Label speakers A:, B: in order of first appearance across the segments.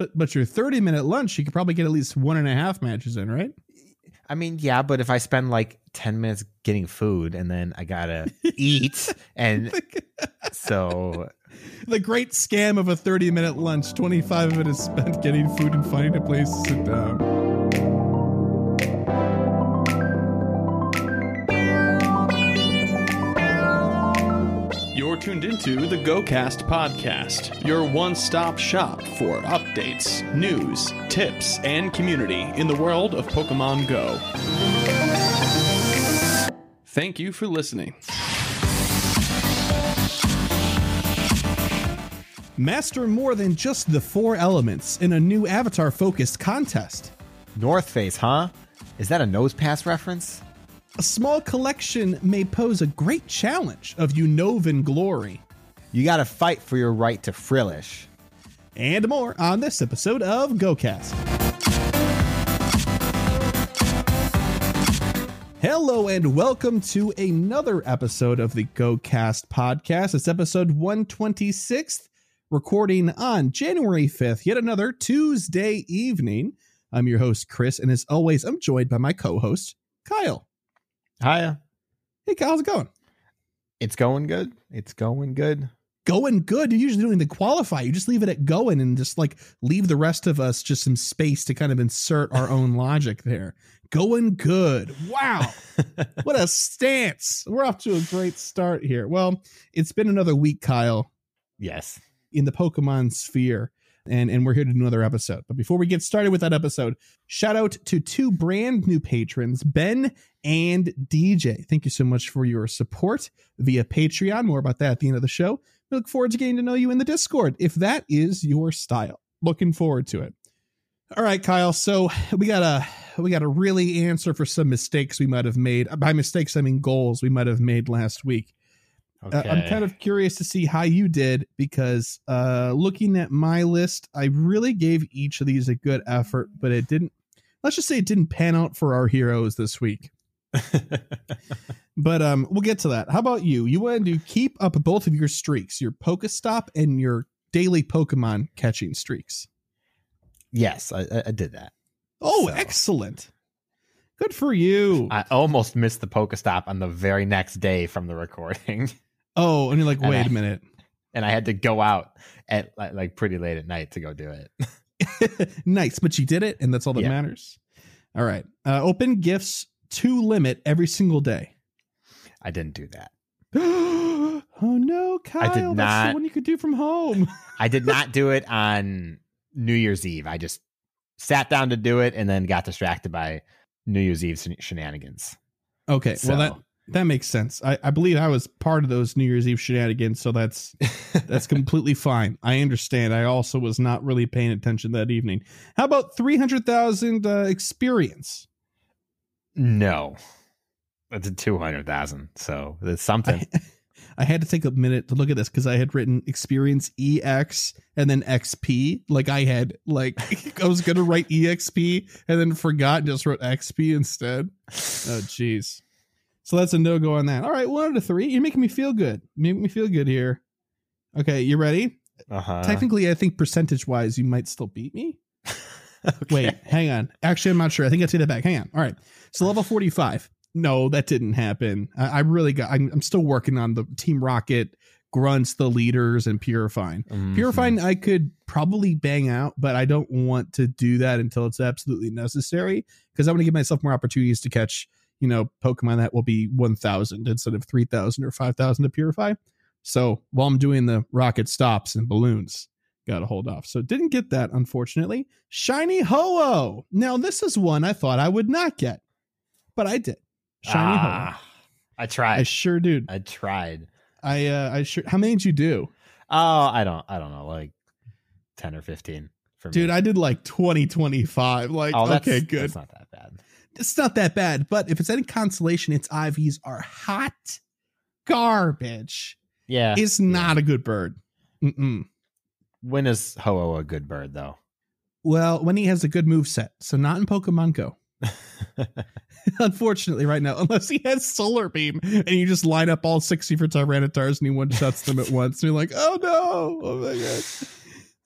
A: But but your 30 minute lunch, you could probably get at least one and a half matches in, right?
B: I mean, yeah, but if I spend like 10 minutes getting food and then I gotta eat, and so
A: The great scam of a 30 minute lunch, 25 of it is spent getting food and finding a place to sit down.
C: Tuned into the GoCast podcast, your one stop shop for updates, news, tips, and community in the world of Pokemon Go. Thank you for listening.
A: Master more than just the four elements in a new avatar focused contest.
B: North Face, huh? Is that a Nosepass reference?
A: A small collection may pose a great challenge of Unovian glory.
B: You gotta fight for your right to frillish.
A: And more on this episode of GoCast. Hello and welcome to another episode of the GoCast podcast. It's episode 126, recording on January 5th, yet another Tuesday evening. I'm your host, Chris, and as always, I'm joined by my co host, Kyle.
B: Hiya.
A: Hey, Kyle, how's it going?
B: It's going good. It's going good.
A: Going good. You're usually doing the qualify. You just leave it at going and just like leave the rest of us just some space to kind of insert our own logic there. Going good. Wow. what a stance. We're off to a great start here. Well, it's been another week, Kyle,
B: Yes.
A: in the Pokemon sphere. And, and we're here to do another episode. But before we get started with that episode, shout out to two brand new patrons, Ben and DJ. Thank you so much for your support via Patreon. More about that at the end of the show. We look forward to getting to know you in the Discord if that is your style. Looking forward to it. All right, Kyle. So we gotta we gotta really answer for some mistakes we might have made. By mistakes, I mean goals we might have made last week.
B: Okay.
A: Uh, I'm kind of curious to see how you did because uh, looking at my list, I really gave each of these a good effort, but it didn't. Let's just say it didn't pan out for our heroes this week. But um, we'll get to that. How about you? You wanted to keep up both of your streaks, your Pokestop and your daily Pokemon catching streaks.
B: yes, I, I- I did that.
A: Oh,
B: So-
A: excellent! Good for you.
B: I almost missed the Pokestop on the very next day from the recording,
A: oh, and you're like, wait
B: I-
A: a minute.
B: and I had to go out at like, pretty late at night to go do it.
A: nice, but you did it, and that's all that
B: Yeah.
A: matters. All right. Uh, open gifts to limit every single day.
B: I didn't do that.
A: oh no, Kyle!
B: I did
A: That's the
B: not-
A: one you could do from home.
B: I did not do it on New Year's Eve. I just sat down to do it and then got distracted by New Year's Eve shen- shenanigans.
A: Okay, well that
B: So-
A: that makes sense. I, I believe I was part of those New Year's Eve shenanigans, so that's that's completely fine. I understand. I also was not really paying attention that evening. How about three hundred thousand uh, experience?
B: no, that's a two hundred thousand. So that's something.
A: I had to take a minute to look at this because I had written experience EX and then XP. Like I had like I was gonna write EXP and then forgot and just wrote XP instead. Oh jeez. So that's a no go on that. All right, one out of three. You're making me feel good. Make me feel good here. Okay, you ready?
B: Uh-huh.
A: Technically, I think percentage wise, you might still beat me.
B: Okay.
A: Wait, hang on. Actually, I'm not sure. I think I take that back. Hang on. All right. So level 45. No, that didn't happen. I, I really got. I'm, I'm still working on the Team Rocket, Grunts, the leaders, and Purifying.
B: Mhm.
A: Purifying, I could probably bang out, but I don't want to do that until it's absolutely necessary because I want to give myself more opportunities to catch, you know, Pokemon that will be 1,000 instead of 3,000 or 5,000 to purify. So while I'm doing the rocket stops and balloons, got to hold off. So didn't get that, unfortunately. Shiny Ho-Oh. Now, this is one I thought I would not get, but I did. Shiny Ho-Oh.
B: Ah, I
A: I sure did.
B: I tried.
A: I, uh, I sure. How many did you do?
B: Oh, I don't. I don't know. Like ten or fifteen. For
A: Dude,
B: me.
A: I did like 20, 25. Like,
B: oh,
A: okay, good.
B: That's not that.
A: It's not that bad. But if it's any consolation, its IVs are hot garbage.
B: Yeah.
A: It's not a good bird. Mm-mm.
B: when is Ho-Oh a good bird though?
A: Well, when he has a good move set, so not in Pokemon Go. Unfortunately, right now, unless he has Solar Beam and you just line up all sixty for Tyranitars and he one shots them at once, and you're like, oh no, oh my god.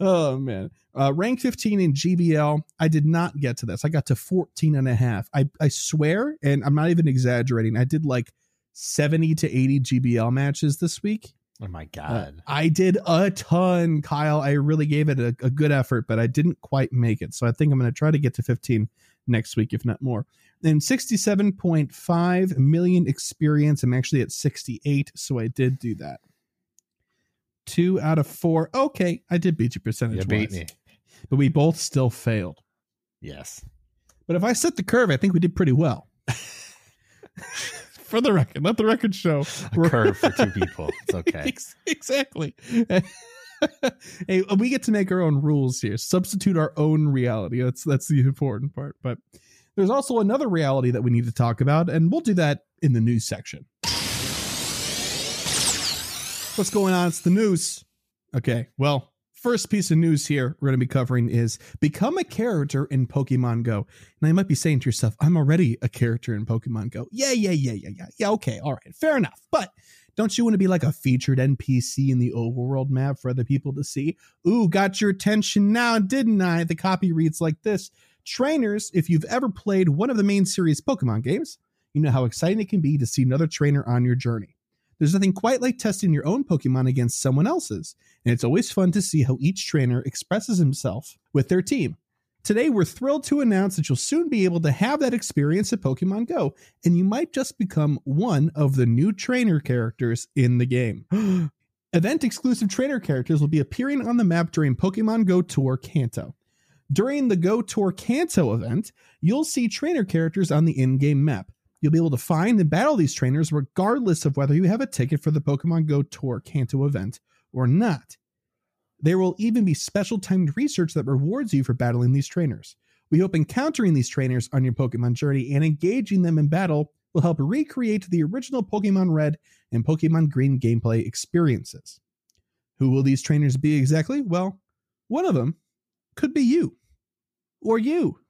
A: Oh man. Uh, rank 15 in GBL. I did not get to this. I got to 14 and a half. I, I swear, and I'm not even exaggerating. I did like 70 to 80 GBL matches this week.
B: Oh my
A: Uh,
B: god.
A: I did a ton, Kyle. I really gave it a, a good effort, but I didn't quite make it. So I think I'm going to try to get to 15 next week, if not more. And 67.5 million experience. I'm actually at 68, so I did do that. Two out of four. Okay, I did beat you percentage
B: you beat
A: wise,
B: me.
A: But we both still failed.
B: Yes.
A: But if I set the curve, I think we did pretty well. For the record, let the record show.
B: A curve for two people. It's okay.
A: Exactly. hey, we get to make our own rules here. Substitute our own reality. That's that's the important part. But there's also another reality that we need to talk about, and we'll do that in the news section. What's going on? It's the news. Okay. Well, first piece of news here we're going to be covering is become a character in Pokemon Go. Now you might be saying to yourself, I'm already a character in Pokemon Go. Yeah, yeah, yeah, yeah, yeah. Yeah, okay. All right. Fair enough. But don't you want to be like a featured NPC in the overworld map for other people to see? Ooh, got your attention now, didn't I? The copy reads like this Trainers, if you've ever played one of the main series Pokemon games, you know how exciting it can be to see another trainer on your journey. There's nothing quite like testing your own Pokemon against someone else's, and it's always fun to see how each trainer expresses himself with their team. Today, we're thrilled to announce that you'll soon be able to have that experience at Pokemon Go, and you might just become one of the new trainer characters in the game. Event exclusive trainer characters will be appearing on the map during Pokemon Go Tour Kanto. During the Go Tour Kanto event, you'll see trainer characters on the in game map. You'll be able to find and battle these trainers regardless of whether you have a ticket for the Pokemon Go Tour Kanto event or not. There will even be special timed research that rewards you for battling these trainers. We hope encountering these trainers on your Pokemon journey and engaging them in battle will help recreate the original Pokemon Red and Pokemon Green gameplay experiences. Who will these trainers be exactly? Well, one of them could be you, or you,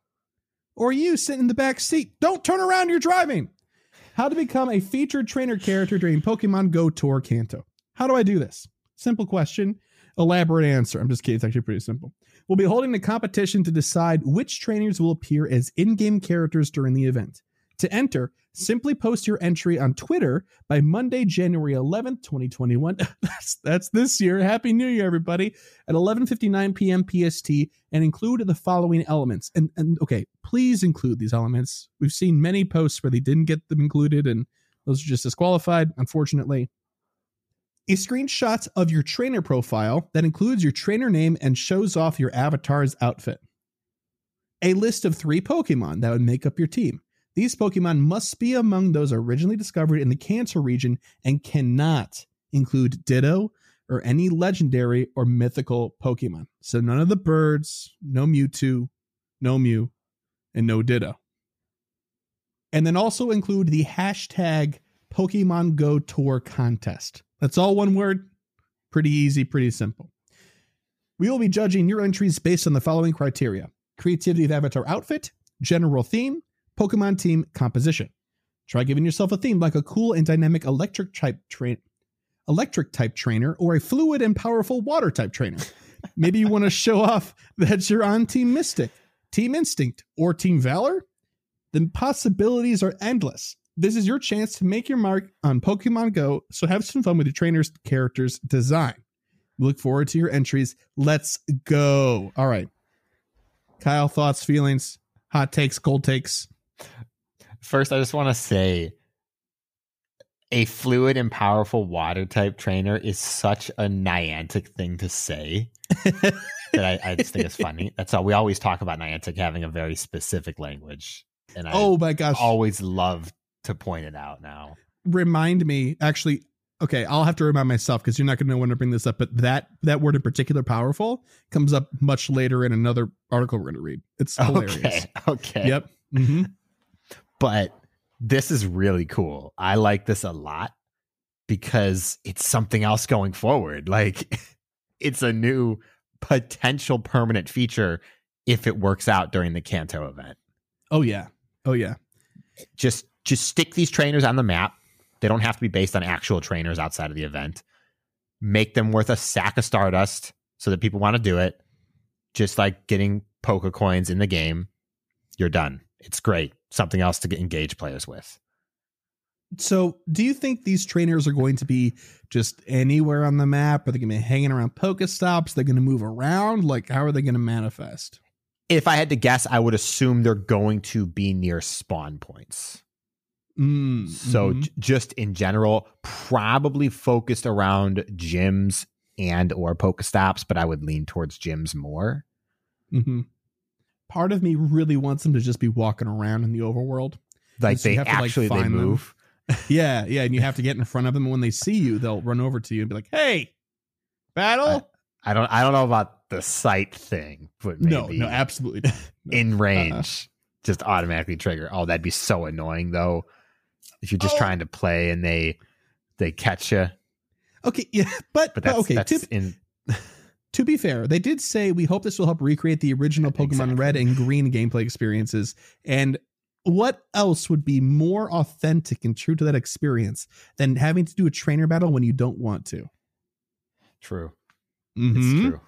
A: or you sitting in the back seat. Don't turn around, you're driving. How to become a featured trainer character during Pokemon Go Tour Kanto. How do I do this? Simple question, elaborate answer. I'm just kidding, it's actually pretty simple. We'll be holding a competition to decide which trainers will appear as in game characters during the event. To enter, simply post your entry on Twitter by Monday, January 11th, 2021. that's, that's this year. Happy New Year, everybody. At 11:59 p.m. PST and include the following elements. And and okay, please include these elements. We've seen many posts where they didn't get them included and those are just disqualified, unfortunately. A screenshot of your trainer profile that includes your trainer name and shows off your avatar's outfit. A list of three Pokemon that would make up your team. These Pokemon must be among those originally discovered in the Kanto region and cannot include Ditto or any legendary or mythical Pokemon. So none of the birds, no Mewtwo, no Mew, and no Ditto. And then also include the hashtag Pokemon Go Tour contest. That's all one word. Pretty easy, pretty simple. We will be judging your entries based on the following criteria creativity of avatar outfit, general theme, Pokemon team composition. Try giving yourself a theme like a cool and dynamic electric type train electric type trainer or a fluid and powerful water type trainer. Maybe you want to show off that you're on Team Mystic, Team Instinct, or Team Valor? The possibilities are endless. This is your chance to make your mark on Pokemon Go, so have some fun with your trainer's character's design. Look forward to your entries. Let's go. All right. Kyle, thoughts, feelings, hot takes, cold takes.
B: First, I just want to say a fluid and powerful water type trainer is such a Niantic thing to say that I, I just think it's funny. That's all. We always talk about Niantic having a very specific language. And I
A: Oh my gosh.
B: always love to point it out now.
A: remind me actually okay i'll have to remind myself because you're not going to know when to bring this up but that that word in particular powerful comes up much later in another article we're going to read it's hilarious
B: Okay. Okay.
A: yep hmm
B: But this is really cool. I like this a lot because it's something else going forward. Like it's a new potential permanent feature if it works out during the Kanto event.
A: oh yeah oh yeah
B: Just just stick these trainers on the map. They don't have to be based on actual trainers outside of the event. Make them worth a sack of stardust so that people want to do it. Just like getting poker coins in the game, you're done. It's great. Something else to get engage players with.
A: So, do you think these trainers are going to be just anywhere on the map? Are they going to be hanging around Pokestops? They're going to move around? Like, how are they going to manifest?
B: If I had to guess, I would assume they're going to be near spawn points.
A: Mm,
B: So,
A: mhm.
B: j- just in general, probably focused around gyms and or Pokestops, but I would lean towards gyms more.
A: hmm Part of me really wants them to just be walking around in the overworld.
B: Like
A: So
B: they
A: have to, like,
B: actually they
A: find them.
B: move.
A: Yeah, yeah, and you have to get in front of them. and When they see you, they'll run over to you and be like, "Hey, battle!"
B: I don't I don't know about the sight thing, but maybe
A: no, no, absolutely not. No.
B: in
A: Uh-uh.
B: range just automatically trigger. Oh, that'd be so annoying though. If you're just
A: Oh.
B: trying to play and they they catch you,
A: Okay, yeah, but,
B: but that's
A: okay.
B: that's
A: to,
B: in
A: to be fair, they did say we hope this will help recreate the original Pokemon
B: Exactly.
A: Red and Green gameplay experiences. And what else would be more authentic and true to that experience than having to do a trainer battle when you don't want to?
B: true.
A: Mhm.
B: It's true.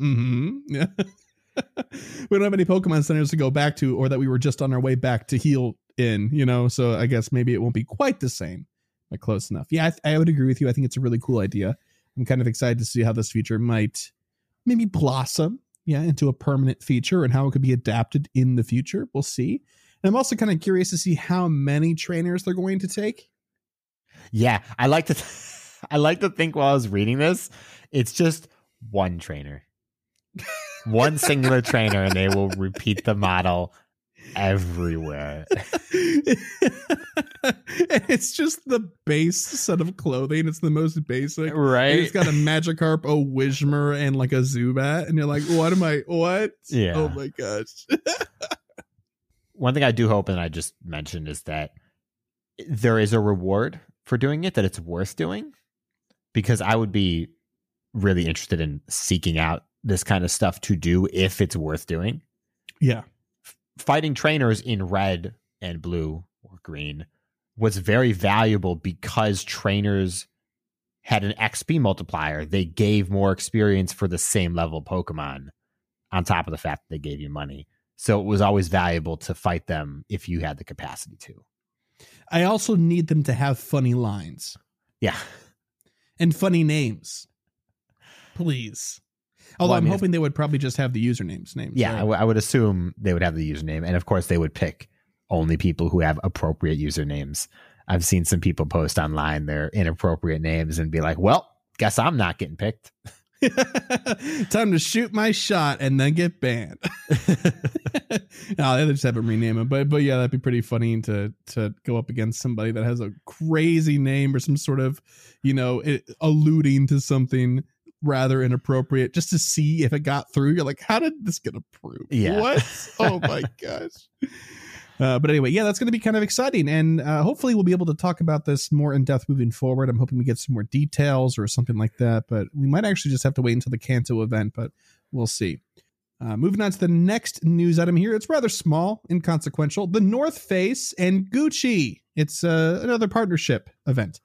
A: Mm-hmm. Yeah. we don't have any Pokemon centers to go back to, or that we were just on our way back to heal in, you know. So I guess maybe it won't be quite the same, but close enough. Yeah, I, th- I would agree with you. I think it's a really cool idea. I'm kind of excited to see how this feature might maybe blossom, yeah, into a permanent feature and how it could be adapted in the future. We'll see. And I'm also kind of curious to see how many trainers they're going to take.
B: Yeah, I like to I like to think while I was reading this, it's just one trainer. one singular trainer and they will repeat the model everywhere.
A: it's just the base set of clothing. It's the most basic.
B: Right?
A: It's got a Magikarp, a Whismur, and like a Zubat, and you're like, "What am I? What?
B: Yeah.
A: Oh my gosh!
B: one thing I do hope, and I just mentioned, is that there is a reward for doing it, that it's worth doing, because I would be really interested in seeking out this kind of stuff to do if it's worth doing.
A: yeah,
B: Fighting trainers in red and blue or green was very valuable because trainers had an XP multiplier. They gave more experience for the same level Pokemon on top of the fact that they gave you money. So it was always valuable to fight them if you had the capacity to.
A: I also need them to have funny lines
B: Yeah.
A: and funny names, please. Although
B: Well, I
A: I'm
B: mean,
A: hoping they would probably just have the usernames names.
B: Yeah. I
A: right?
B: w- I would assume they would have the username. And of course, they would pick only people who have appropriate usernames. I've seen some people post online their inappropriate names and be like, well, guess I'm not getting picked.
A: Time to shoot my shot and then get banned. no, they just have him rename him. But but yeah, that'd be pretty funny to to go up against somebody that has a crazy name or some sort of, you know, it, alluding to something rather inappropriate, just to see if it got through. You're like, how did this get approved?
B: Yeah.
A: What? Oh my gosh. Uh, but anyway, yeah, that's going to be kind of exciting, and uh, hopefully we'll be able to talk about this more in depth moving forward. I'm hoping we get some more details or something like that, but we might actually just have to wait until the Kanto event, but we'll see. Uh, moving on to the next news item here, it's rather small, inconsequential. The North Face and Gucci. It's uh, another partnership event.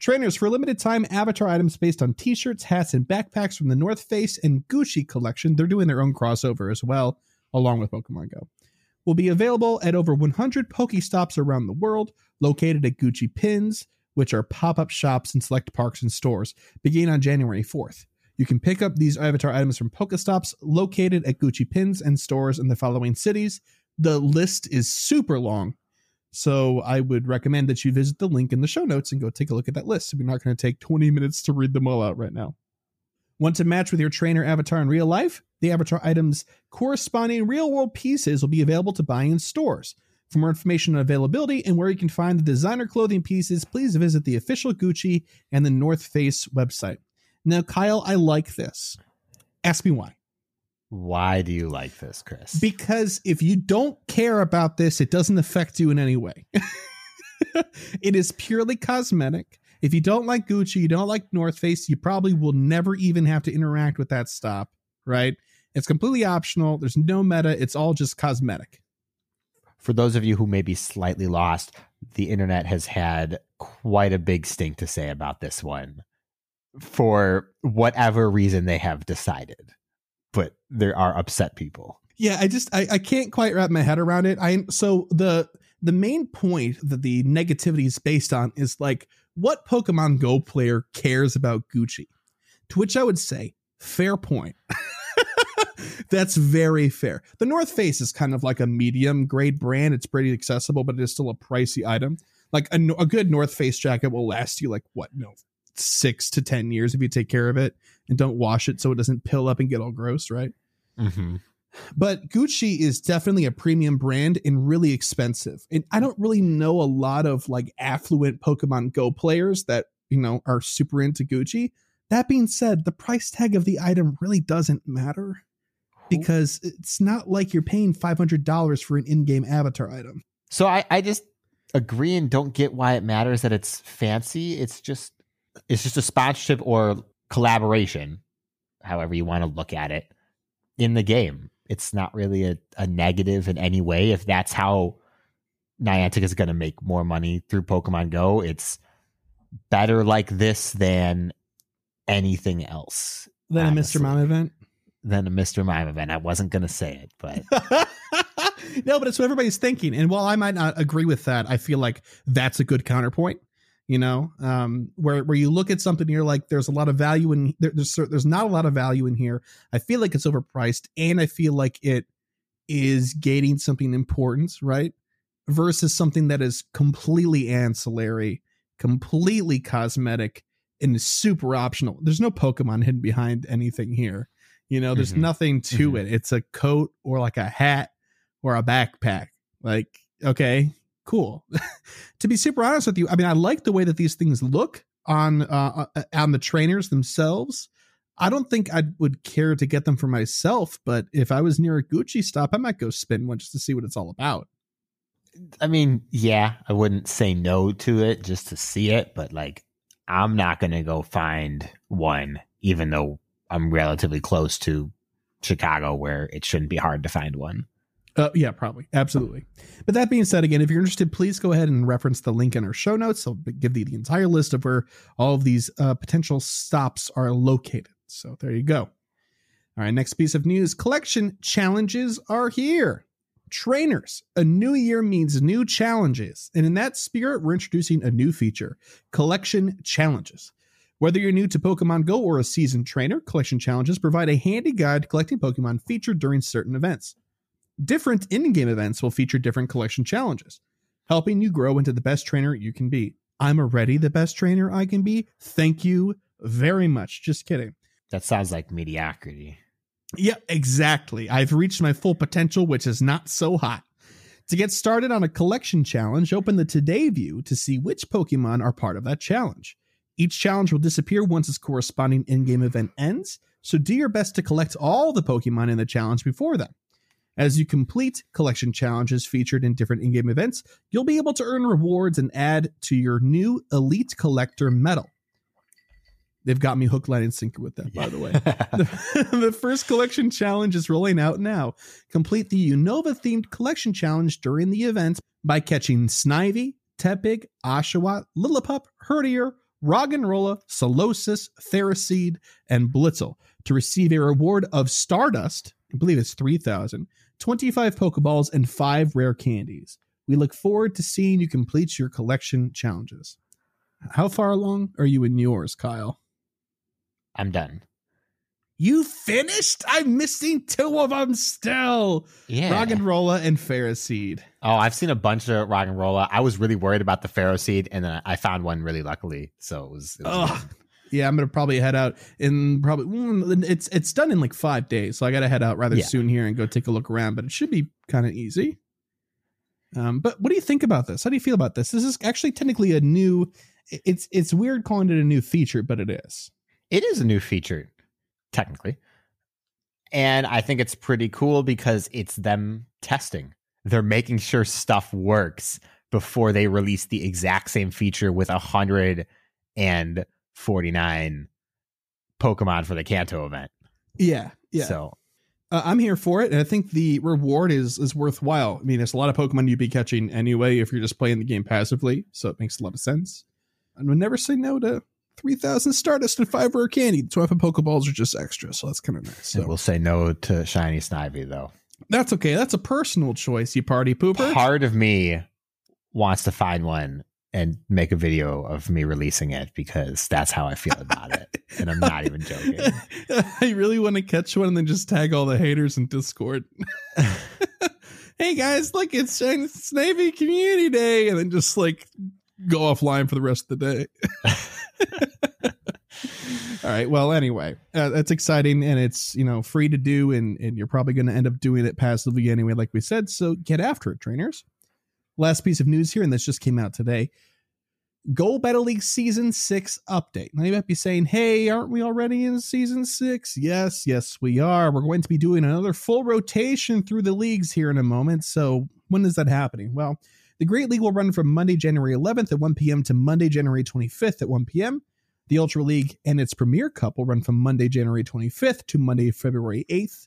A: Trainers for limited time avatar items based on t-shirts, hats, and backpacks from the North Face and Gucci collection. They're doing their own crossover as well, along with Pokemon Go will be available at over 100 Pokestops around the world, located at Gucci Pins, which are pop up shops in select parks and stores, beginning on January 4th. You can pick up these Avatar items from Pokestops located at Gucci Pins and stores in the following cities. The list is super long, so I would recommend that you visit the link in the show notes and go take a look at that list. We're not going to take 20 minutes to read them all out right now. Want to match with your trainer avatar in real life? The avatar items corresponding real world pieces will be available to buy in stores. For more information on availability and where you can find the designer clothing pieces, please visit the official Gucci and the North Face website. Now, Kyle, I like this. Ask me why.
B: Why do you like this, Chris?
A: Because if you don't care about this, it doesn't affect you in any way. it is purely cosmetic. If you don't like Gucci, you don't like North Face, you probably will never even have to interact with that stop, right? It's completely optional. There's no meta. It's all just cosmetic.
B: For those of you who may be slightly lost, the internet has had quite a big stink to say about this one. for whatever reason they have decided. But there are upset people.
A: Yeah, I just I, I can't quite wrap my head around it. I so the the main point that the negativity is based on is like what Pokemon Go player cares about Gucci? To which I would say, fair point. That's very fair. The North Face is kind of like a medium grade brand. It's pretty accessible, but it is still a pricey item. Like a, a good North Face jacket will last you like what, no, six to 10 years if you take care of it and don't wash it so it doesn't pill up and get all gross, right?
B: Mm-hmm.
A: But Gucci is definitely a premium brand and really expensive. And I don't really know a lot of like affluent Pokemon Go players that, you know, are super into Gucci. That being said, the price tag of the item really doesn't matter because it's not like you're paying $500 for an in-game avatar item.
B: So I, I just agree and don't get why it matters that it's fancy. It's just it's just a sponsorship or collaboration, however you want to look at it, in the game. It's not really a, a negative in any way. If that's how Niantic is going to make more money through Pokemon Go, it's better like this than anything else.
A: Than
B: honestly.
A: a Mr. Mime event?
B: Than a Mr. Mime event. I wasn't going to say it, but
A: no, but it's what everybody's thinking. And while I might not agree with that, I feel like that's a good counterpoint. You know, um, where where you look at something, you're like, there's a lot of value in there, there's there's not a lot of value in here. I feel like it's overpriced, and I feel like it is gaining something important, right? Versus something that is completely ancillary, completely cosmetic, and is super optional. There's no Pokemon hidden behind anything here. You know, there's
B: Mhm.
A: nothing to
B: Mhm.
A: it. It's a coat or like a hat or a backpack. Like, okay, cool. to be super honest with you, I mean, I like the way that these things look on uh, uh, on the trainers themselves. I don't think I would care to get them for myself, but if I was near a Gucci stop, I might go spin one just to see what it's all about.
B: I mean, yeah, I wouldn't say no to it just to see it, but like, I'm not going to go find one, even though I'm relatively close to Chicago, where it shouldn't be hard to find one.
A: Uh, yeah, probably. Absolutely. But that being said, again, if you're interested, please go ahead and reference the link in our show notes. I'll give you the entire list of where all of these uh, potential stops are located. So there you go. All right, next piece of news collection challenges are here. Trainers, a new year means new challenges. And in that spirit, we're introducing a new feature collection challenges. Whether you're new to Pokemon Go or a seasoned trainer, collection challenges provide a handy guide to collecting Pokemon featured during certain events. Different in game events will feature different collection challenges, helping you grow into the best trainer you can be. I'm already the best trainer I can be. Thank you very much. Just kidding.
B: That sounds like mediocrity.
A: Yeah, exactly. I've reached my full potential, which is not so hot. To get started on a collection challenge, open the Today view to see which Pokemon are part of that challenge. Each challenge will disappear once its corresponding in game event ends, so do your best to collect all the Pokemon in the challenge before then. As you complete collection challenges featured in different in game events, you'll be able to earn rewards and add to your new Elite Collector medal. They've got me hook, line, and sinker with that, by the way. the first collection challenge is rolling out now. Complete the Unova themed collection challenge during the event by catching Snivy, Tepig, Oshawott, Lillipup, Herdier, Roggenrola, Solosis, Ferroseed, and Blitzle to receive a reward of Stardust. I believe it's 3,000, 25 Pokeballs, and 5 rare candies. We look forward to seeing you complete your collection challenges. How far along are you in yours, Kyle?
B: I'm done.
A: You finished? I'm missing two of them still.
B: Yeah.
A: Roggenrola and Rolla and Ferroseed.
B: Oh, I've seen a bunch of rock and rolla. I was really worried about the Ferroseed, and then I found one really luckily. So it was. It was.
A: Yeah, I'm gonna probably head out in probably mm, it's it's done in like five days, so I gotta head out rather
B: Yeah.
A: soon here and go take a look around. But it should be kind of easy. Um, but what do you think about this? How do you feel about this? This is actually technically a new. It's it's weird calling it a new feature, but it is.
B: It is a new feature, technically. And I think it's pretty cool because it's them testing. They're making sure stuff works before they release the exact same feature with 149 Pokemon for the Kanto event.
A: Yeah, yeah.
B: So,
A: Uh, I'm here for it, and I think the reward is is worthwhile. I mean, there's a lot of Pokemon you'd be catching anyway if you're just playing the game passively, so it makes a lot of sense. And would never say no to 3000 Stardust and 5 rare candy. The 12 Pokeballs are just extra, so that's kind of nice.
B: And we'll say no to shiny Snivy though.
A: that's okay. That's a personal choice, you party pooper.
B: Part of me wants to find one and make a video of me releasing it because that's how I feel about it. And I'm not even joking.
A: I really want to catch one and then just tag all the haters in Discord. hey guys, look, it's Shiny Snavy Community Day, and then just like go offline for the rest of the day. all right. Well, anyway, uh, that's exciting, and it's you know free to do, and and you're probably going to end up doing it passively anyway, like we said. So get after it, trainers. Last piece of news here, and this just came out today. Go Battle League Season 6 update. Now you might be saying, hey, aren't we already in Season 6? Yes, yes, we are. We're going to be doing another full rotation through the leagues here in a moment. So when is that happening? Well, the Great League will run from Monday, January 11th at 1 p.m. to Monday, January 25th at 1 p.m. The Ultra League and its Premier Cup will run from Monday, January 25th to Monday, February 8th.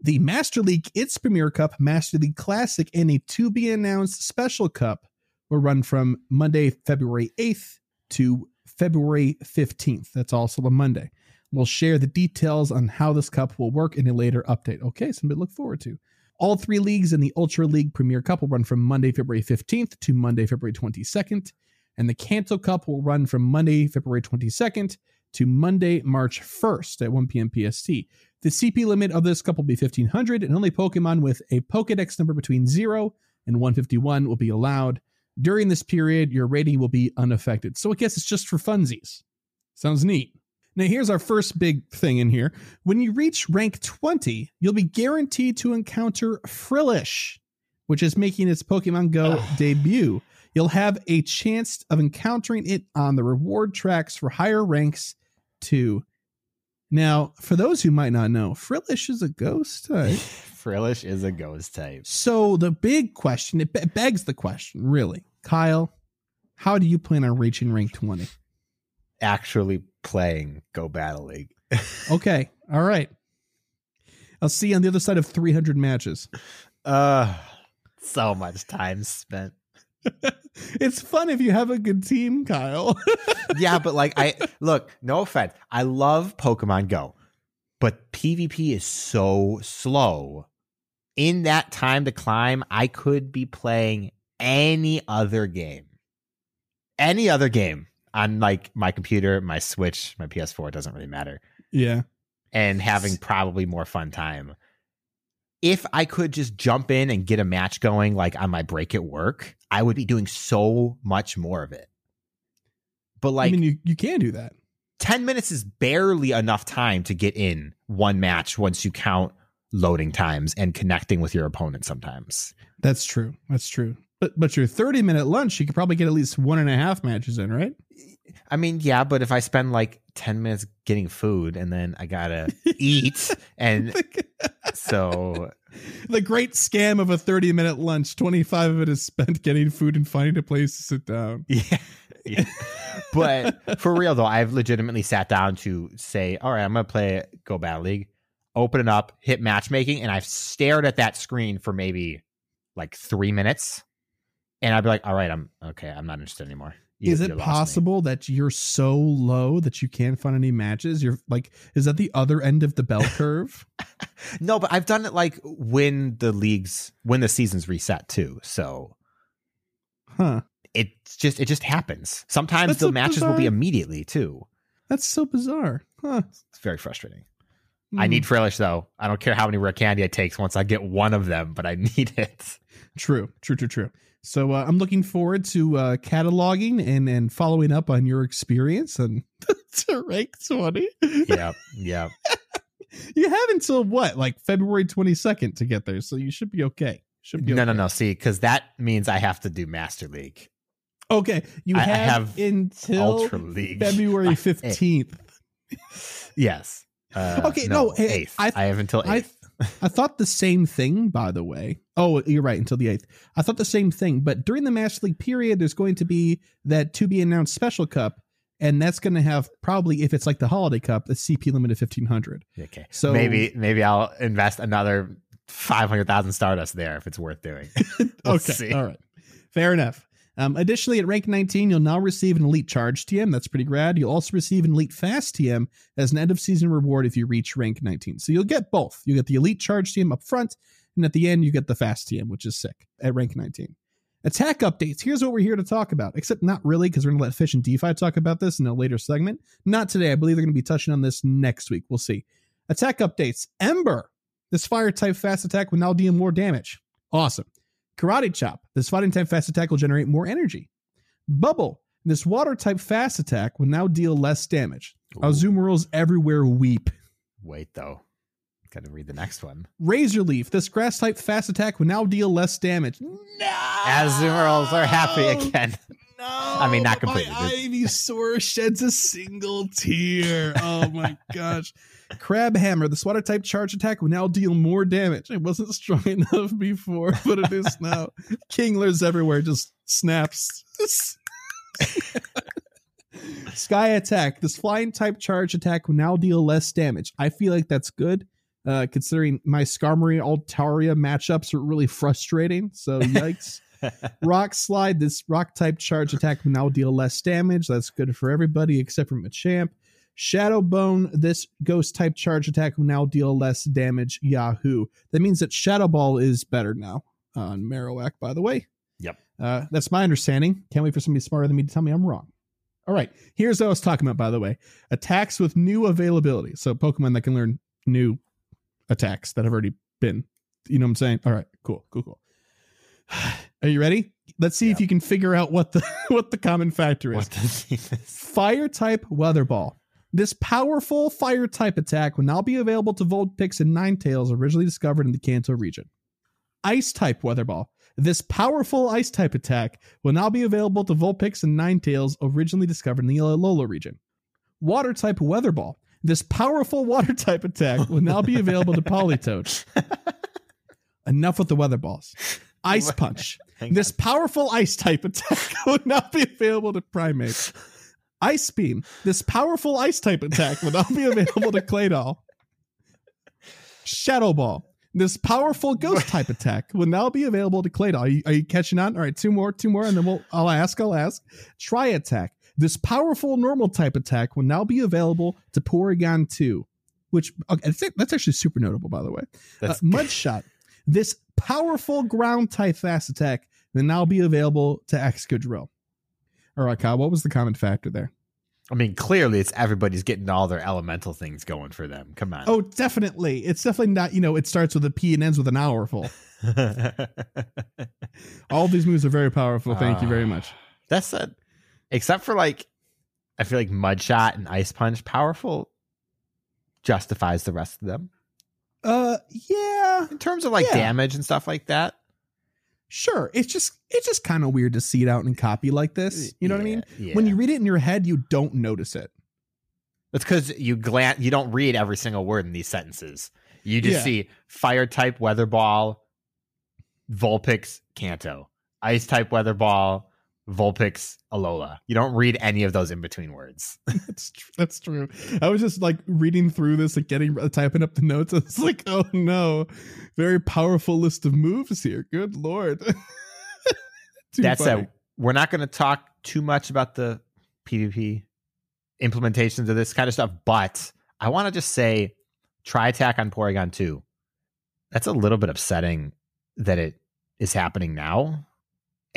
A: The Master League, its Premier Cup, Master League Classic, and a to be announced Special Cup will run from Monday, February 8th to February 15th. That's also a Monday. We'll share the details on how this cup will work in a later update. Okay, something to look forward to. All three leagues in the Ultra League Premier Cup will run from Monday, February 15th to Monday, February 22nd. And the Kanto Cup will run from Monday, February 22nd to Monday, March 1st at 1 p.m. PST. The CP limit of this cup will be 1500, and only Pokemon with a Pokedex number between 0 and 151 will be allowed. During this period, your rating will be unaffected. So I guess it's just for funsies. Sounds neat. Now, here's our first big thing in here. When you reach rank 20, you'll be guaranteed to encounter Frillish, which is making its Pokemon Go debut. You'll have a chance of encountering it on the reward tracks for higher ranks too. Now, for those who might not know, Frillish is a ghost type.
B: Frillish is a ghost type.
A: So the big question, it be- begs the question, really, Kyle, how do you plan on reaching rank 20?
B: Actually playing Go Battle League.
A: Okay, all right. I'll see you on the other side of 300 matches.
B: Uh so much time spent.
A: it's fun if you have a good team, Kyle.
B: yeah, but like I look, no offense. I love Pokemon Go, but PvP is so slow. In that time to climb, I could be playing any other game. Any other game on like my computer, my Switch, my PS4, it doesn't really matter.
A: yeah.
B: And having probably more fun time. If I could just jump in and get a match going like on my break at work, I would be doing so much more of it. But like
A: I mean, you, you can do that.
B: 10 minutes is barely enough time to get in one match once you count loading times and connecting with your opponent sometimes.
A: That's true. That's true. But but your 30 minute lunch, you could probably get at least one and a half matches in, right?
B: I mean, yeah, but if I spend like 10 minutes getting food and then I gotta eat, and so
A: the great scam of a 30 minute lunch 25 of it is spent getting food and finding a place to sit down
B: yeah. yeah. But for real though, I've legitimately sat down to say, all right, I'm gonna play Go Battle League, open it up, hit matchmaking, and I've stared at that screen for maybe like three minutes. And I'd be like, all right, I'm okay, I'm not interested anymore.
A: Is it possible that you're so low that you can't find any matches you're like is that the other end of the bell curve
B: No, but I've done it like when the leagues when the seasons reset too. So
A: huh
B: it's just it just happens. Sometimes
A: That's
B: the
A: so
B: matches will be immediately too.
A: that's so bizarre huh
B: It's very frustrating. I
A: Hmm.
B: need Frillish though. I don't care how many rare candy it takes once I get one of them, but I need it.
A: True, true, true, true. So uh, I'm looking forward to uh, cataloging and and following up on your experience and to rank 20.
B: yeah, yeah.
A: You have until what, like February 22nd to get there, so you should be okay. Should be
B: No,
A: okay.
B: no, no. See, because that means I have to do Master League,
A: Okay, you
B: I- I
A: have,
B: have
A: until
B: Ultra League.
A: February 15th.
B: Yes. Uh,
A: Okay, no, hey,
B: eighth.
A: I-
B: I, have until
A: I
B: eighth.
A: I thought the same thing, by the way. Oh, you're right, until the 8th. I thought the same thing, but during the Master League period, there's going to be that to be announced special cup, and that's going to have probably, if it's like the Holiday Cup, a CP limit of 1500.
B: okay.
A: So
B: maybe maybe I'll invest another five hundred thousand Stardust there if it's worth doing. We'll
A: okay,
B: see.
A: all right. Fair enough. Um, additionally, at rank 19, you'll now receive an Elite Charge TM. That's pretty rad. You'll also receive an Elite Fast TM as an end of season reward if you reach rank 19. So you'll get both. You get the Elite Charge TM up front, and at the end, you get the Fast TM, which is sick at rank 19. Attack updates. Here's what we're here to talk about, except not really, because we're going to let Fish and DPhiE talk about this in a later segment. Not today. I believe they're going to be touching on this next week. We'll see. Attack updates. Ember. This fire type fast attack will now deal more damage. Awesome. Karate Chop. This fighting type fast attack will generate more energy. Bubble. This water type fast attack will now deal less damage. Azumarill everywhere weep.
B: Wait though. Gotta read the next one.
A: Razor Leaf. This grass type fast attack will now deal less damage. No!
B: Azumarills are happy again.
A: No,
B: I mean, not completely.
A: My Ivysaur sheds a single tear. Oh my gosh. Crabhammer, the swatter type charge attack will now deal more damage. It wasn't strong enough before, but it is now. Kinglers everywhere just snaps. Sky Attack, this flying type charge attack will now deal less damage. I feel like that's good. Uh, considering my Skarmory Altaria matchups are really frustrating. So yikes. Rock slide, this rock type charge attack will now deal less damage. That's good for everybody except for Machamp. Shadow Bone, this ghost type charge attack will now deal less damage. Yahoo. That means that Shadow Ball is better now on Marowak, by the way.
B: Yep.
A: Uh, that's my understanding. Can't wait for somebody smarter than me to tell me I'm wrong. All right. Here's what I was talking about, by the way attacks with new availability. So Pokemon that can learn new attacks that have already been. You know what I'm saying? All right. Cool. Cool. Cool. Are you ready? Let's see if you can figure out what the what the common factor is.
B: What does he
A: Fire type Weather Ball. This powerful fire type attack will now be available to Vulpix and Ninetales originally discovered in the Kanto region. Ice type Weather Ball. This powerful ice type attack will now be available to Vulpix and Ninetales originally discovered in the Alola region. Water type Weather Ball. This powerful water type attack will now be available to Politoed. Enough with the weather balls. Ice Punch. This powerful ice type attack would now be available to Primeape. Ice Beam. This powerful ice type attack would now be available to Claydol. Shadow Ball. This powerful ghost type attack will now be available to Claydol. Are you, are you catching on? All right, two more, two more, and then we'll. I'll ask. I'll ask. Tri Attack. This powerful normal type attack will now be available to Porygon 2, which okay, that's, that's actually super notable, by the way. Uh,
B: That's
A: Mud Shot. This powerful ground type fast attack will now be available to Excadrill. All right, Kyle, what was the common factor there?
B: I mean, clearly it's everybody's getting all their elemental things going for them. Come on.
A: Oh, definitely. It's definitely not, you know, it starts with a P and ends with an powerful. All these moves are very powerful. Thank you very much.
B: That's it. Except for like, I feel like Mud Shot and Ice Punch, powerful justifies the rest of them
A: Uh yeah,
B: in terms of like
A: Yeah.
B: damage and stuff like that.
A: sure. It's just it's just kind of weird to see it out in copy like this. You know what I mean?
B: Yeah,
A: When you read it in your head, you don't notice it.
B: That's because you glance, you don't read every single word in these sentences. You just
A: Yeah.
B: see fire type weather ball, Vulpix, Kanto, ice type weather ball, Vulpix, Alola. You don't read any of those in between words.
A: That's tr- that's true. I was just like reading through this and getting uh, typing up the notes. I was like, oh no, very powerful list of moves here. Good lord.
B: That's
A: funny.
B: it. We're not going to talk too much about the PvP implementations of this kind of stuff, but I want to just say Tri Attack on Porygon 2. That's a little bit upsetting that it is happening now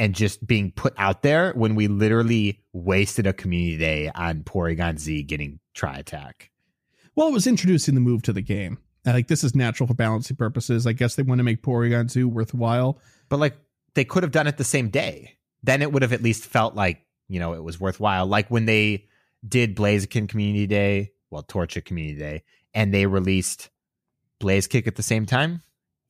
B: and just being put out there when we literally wasted a community day on Porygon Z getting Tri Attack.
A: Well, it was introducing the move to the game. And, like this is natural for balancing purposes. I guess they want to make Porygon 2 worthwhile.
B: But like they could have done it the same day. Then it would have at least felt like, you know, it was worthwhile. Like when they did Blaziken Community Day, well, Torchic Community Day, and they released Blaze Kick at the same time.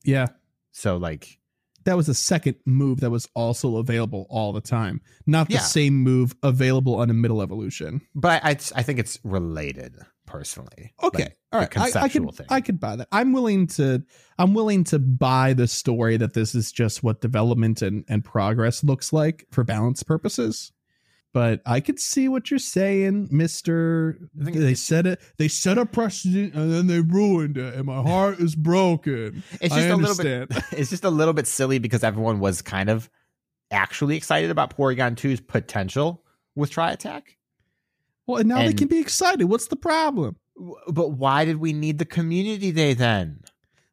A: Yeah.
B: So like
A: That was a second move that was also available all the time. Not the
B: Yeah.
A: same move available on a middle evolution.
B: but I I think it's related personally.
A: Okay.
B: Like,
A: all right. I, I
B: conceptual
A: could
B: thing.
A: I could buy that. I'm willing to I'm willing to buy the story that this is just what development and, and progress looks like for balance purposes. But I could see what you're saying, Mister. They said it. They set a precedent and then they ruined it, and my heart is broken.
B: It's
A: I
B: just a little bit
A: understand.
B: it's just a little bit silly because everyone was kind of actually excited about Porygon 2's potential with Tri Attack.
A: Well, and now they can be excited. What's the problem?
B: But why did we need the community day then?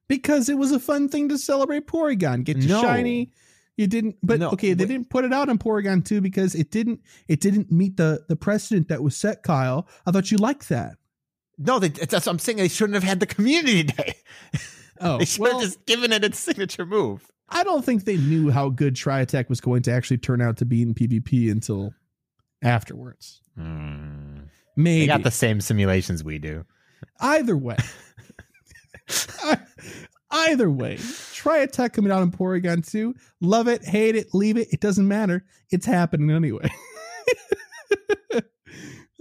A: Because it was a fun thing to celebrate Porygon. Get
B: No.
A: shiny. You didn't, but
B: No,
A: okay, they
B: wait.
A: didn't put it out on Porygon 2 because it didn't. It didn't meet the the precedent that was set. Kyle, I thought you liked that.
B: No, they, that's what I'm saying. They shouldn't have had the community day.
A: Oh,
B: They should
A: well,
B: have just given it its signature move.
A: I don't think they knew how good Tri Attack was going to actually turn out to be in PvP until afterwards. Maybe
B: They got the same simulations we do.
A: either way. either way, Tri Attack coming out in Porygon 2. Love it, hate it, leave it. It doesn't matter. It's happening anyway.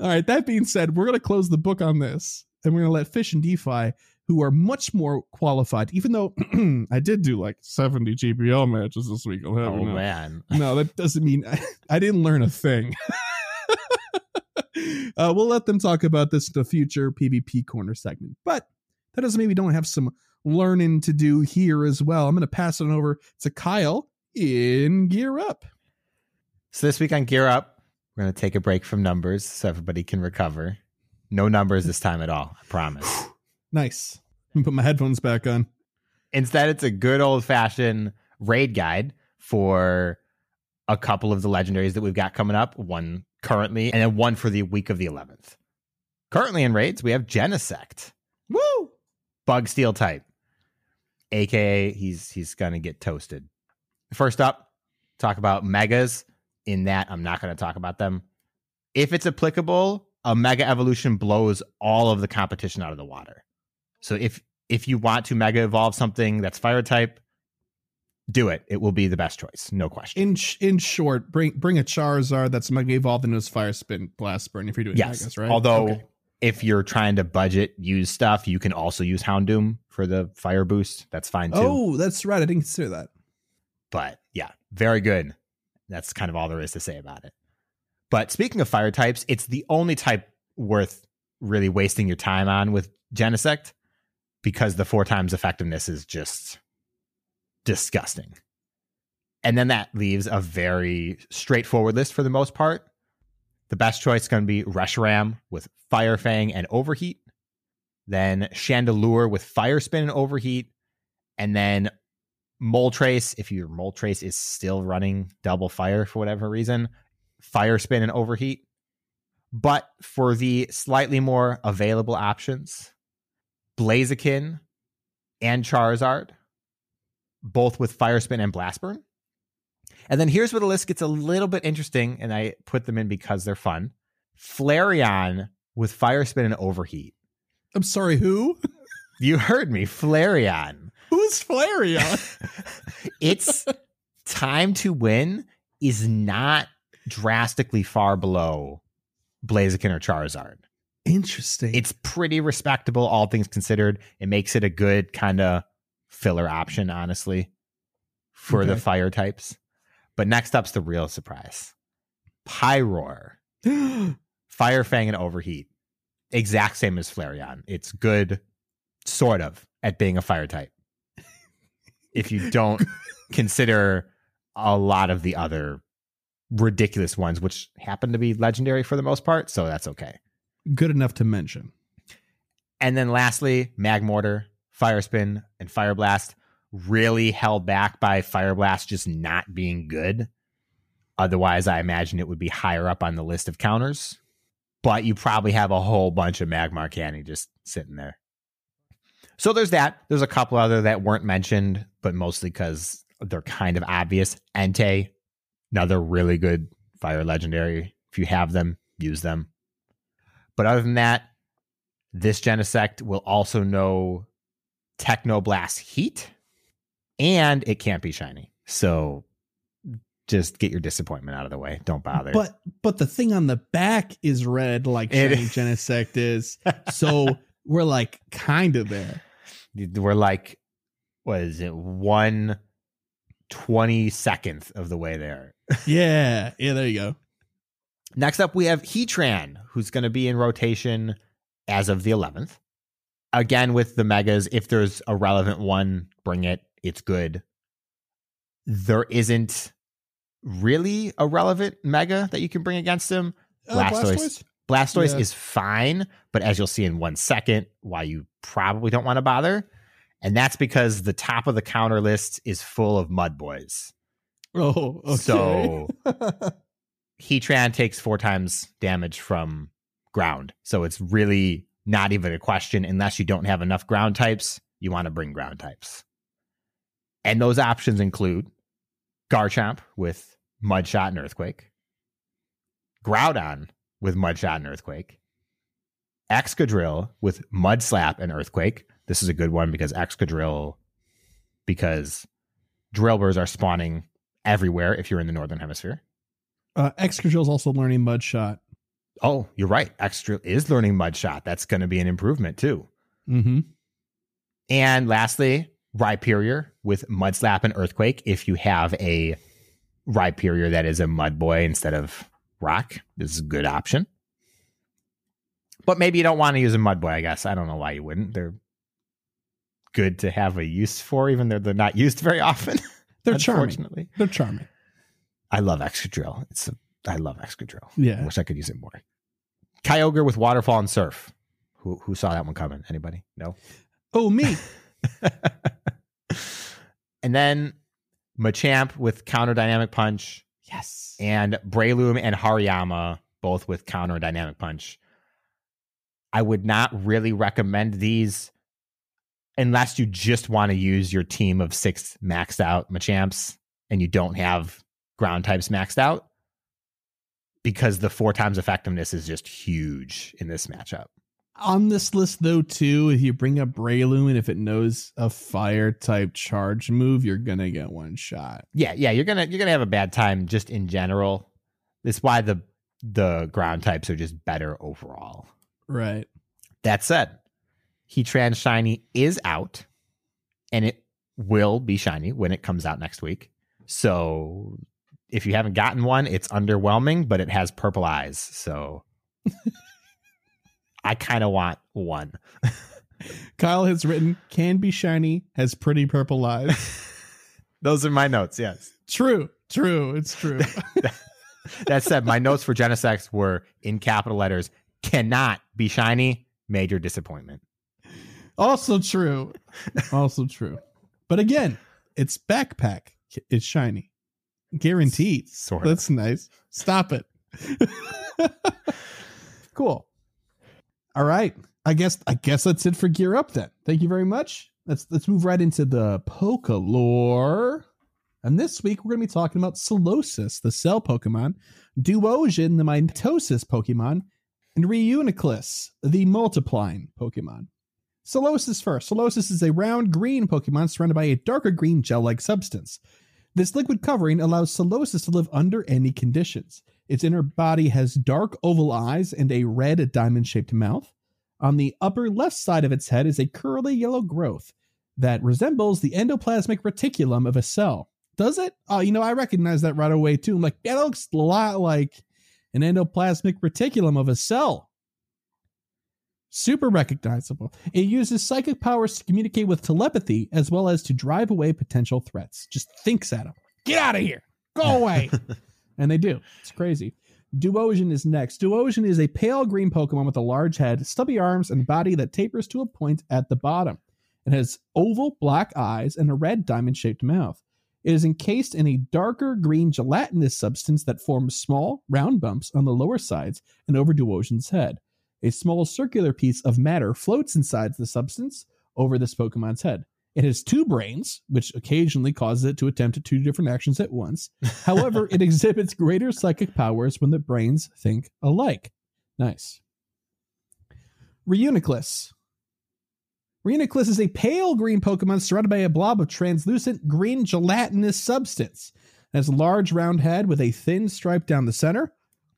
A: All right. That being said, we're going to close the book on this and we're going to let Fish and DPhiE, who are much more qualified, even though I did do like 70 GBL matches this week. I'll
B: Oh man.
A: No, that doesn't mean I, I didn't learn a thing. uh, we'll let them talk about this in the future PvP corner segment. But that doesn't mean we don't have some learning to do here as well. I'm going to pass it on over to Kyle in Gear Up.
B: So this week on Gear Up, we're gonna take a break from numbers so everybody can recover. No numbers this time at all, I promise.
A: Nice. Me put my headphones back on.
B: Instead, it's a good old fashioned raid guide for a couple of the legendaries that we've got coming up. One currently, and then one for the week of the 11th. Currently in raids, we have Genesect,
A: Woo!
B: Bug Steel type, aka he's he's gonna get toasted. First up, talk about megas. In that, I'm not going to talk about them. If it's applicable, a mega evolution blows all of the competition out of the water. So if if you want to mega evolve something that's fire type, do it. It will be the best choice, no question.
A: In sh- in short, bring bring a Charizard that's Mega Evolved into his Fire Spin Blast Burn if you're doing
B: yes,
A: Megas, right?
B: although
A: Okay.
B: If you're trying to budget use stuff, you can also use Houndoom for the fire boost. That's fine too.
A: Oh, that's right. I didn't consider that.
B: But yeah, very good. That's kind of all there is to say about it. But speaking of fire types, it's the only type worth really wasting your time on with Genesect because the four times effectiveness is just disgusting. And then that leaves a very straightforward list for the most part. The best choice is going to be Reshiram with Fire Fang and Overheat. Then Chandelure with Fire Spin and Overheat. And then Moltres, if your Moltres is still running double fire for whatever reason, Fire Spin and Overheat. But for the slightly more available options, Blaziken and Charizard, both with Fire Spin and Blast Burn. And then here's where the list gets a little bit interesting, and I put them in because they're fun. Flareon with Fire Spin and Overheat.
A: I'm sorry, who?
B: You heard me, Flareon.
A: Who's Flareon?
B: its time to win is not drastically far below Blaziken or Charizard.
A: Interesting.
B: It's pretty respectable, all things considered. It makes it a good kind of filler option, honestly, for the fire types. But next up's the real surprise Pyroar, Fire Fang, and Overheat. Exact same as Flareon. It's good, sort of, at being a fire type. if you don't consider a lot of the other ridiculous ones, which happen to be legendary for the most part, so that's okay.
A: good enough to mention.
B: And then lastly, Magmortar, Fire Spin, and Fire Blast really held back by Fire Blast just not being good. Otherwise, I imagine it would be higher up on the list of counters. But you probably have a whole bunch of Magmar Candy just sitting there. So there's that. There's a couple other that weren't mentioned, but mostly because they're kind of obvious. Entei, another really good fire legendary. If you have them, use them. But other than that, this Genesect will also know Technoblast Heat, and it can't be shiny. So just get your disappointment out of the way. Don't bother.
A: But but the thing on the back is red, like Shiny
B: is.
A: Genesect is. So we're like kind of there.
B: we're like, what is it? One twenty secondth of the way there.
A: Yeah, yeah. There you go.
B: Next up, we have Heatran, who's going to be in rotation as of the 11th. Again, with the megas, if there's a relevant one, bring it. It's good. There isn't really a relevant mega that you can bring against him.
A: Uh,
B: Blastoise.
A: Blastoise?
B: Blastoise
A: Yeah.
B: is fine, but as you'll see in one second, why you probably don't want to bother. And that's because the top of the counter list is full of mud boys.
A: Oh, okay.
B: So- Heatran takes four times damage from ground. So it's really not even a question unless you don't have enough ground types. You want to bring ground types. And those options include Garchomp with Mud Shot and Earthquake, Groudon with Mud Shot and Earthquake, Excadrill with Mud Slap and Earthquake. This is a good one because Excadrill, because Drillburs are spawning everywhere if you're in the Northern Hemisphere.
A: uh, Excadrill's also learning Mud Shot.
B: Oh, you're right. Extra is learning Mud Shot. That's going to be an improvement too.
A: Mm-hmm.
B: And lastly, Rhyperior with Mudslap and Earthquake. If you have a Rhyperior that is a Mud Boy instead of Rock, this is a good option. But maybe you don't want to use a Mud Boy, I guess. I don't know why you wouldn't. They're good to have a use for, even though they're not used very often.
A: They're charming.
B: unfortunately.
A: They're charming.
B: I love Excadrill. It's a, I love Excadrill. I
A: Yeah.
B: wish I could use it more. Kyogre with Waterfall and Surf. Who who saw that one coming? Anybody? No.
A: Oh, me.
B: and then Machamp with Counter Dynamic Punch
A: yes.
B: and Breloom and Hariyama both with Counter Dynamic Punch. I would not really recommend these unless you just want to use your team of six maxed out Machamps and you don't have ground types maxed out because the four times effectiveness is just huge in this matchup.
A: On this list, though, too, if you bring up Breloom and if it knows a fire type charge move, you're gonna get one shot.
B: Yeah, yeah, you're gonna you're gonna have a bad time just in general. That's why the the ground types are just better overall.
A: Right.
B: That said, Heatran Shiny is out, and it will be shiny when it comes out next week. So if you haven't gotten one, it's underwhelming, but it has purple eyes. So I kind of want one.
A: Kyle has written, can be shiny, has pretty purple eyes.
B: Those are my notes. Yes.
A: true. True. It's true.
B: That said, my notes for Genesect were in capital letters cannot be shiny. Major disappointment.
A: also true. Also true. But again, it's backpack. It's shiny. Guaranteed.
B: Sort of.
A: That's nice. Stop it. cool. All right. I guess I guess that's it for Gear Up then. Thank you very much. Let's let's move right into the Poke lore. And this week we're going to be talking about Solosis, the cell Pokemon, Duosion, the mitosis Pokemon, and Reuniclus, the multiplying Pokemon. Solosis first. Solosis is a round green Pokemon surrounded by a darker green gel-like substance. This liquid covering allows Solosis to live under any conditions. Its inner body has dark oval eyes and a red diamond shaped mouth. On the upper left side of its head is a curly yellow growth that resembles the endoplasmic reticulum of a cell. Does it? Oh, you know, I recognize that right away too. I'm like, that looks a lot like an endoplasmic reticulum of a cell. Super recognizable. It uses psychic powers to communicate with telepathy as well as to drive away potential threats. Just thinks at them. Get out of here. Go away. And they do. It's crazy. Duosion is next. Duosion is a pale green Pokemon with a large head, stubby arms, and body that tapers to a point at the bottom. It has oval black eyes and a red diamond shaped mouth. It is encased in a darker green gelatinous substance that forms small, round bumps on the lower sides and over Duosion's head. A small circular piece of matter floats inside the substance over this Pokemon's head. It has two brains, which occasionally causes it to attempt two different actions at once. However, it exhibits greater psychic powers when the brains think alike. Nice. Reuniclus. Reuniclus is a pale green Pokemon surrounded by a blob of translucent green gelatinous substance. It has a large round head with a thin stripe down the center.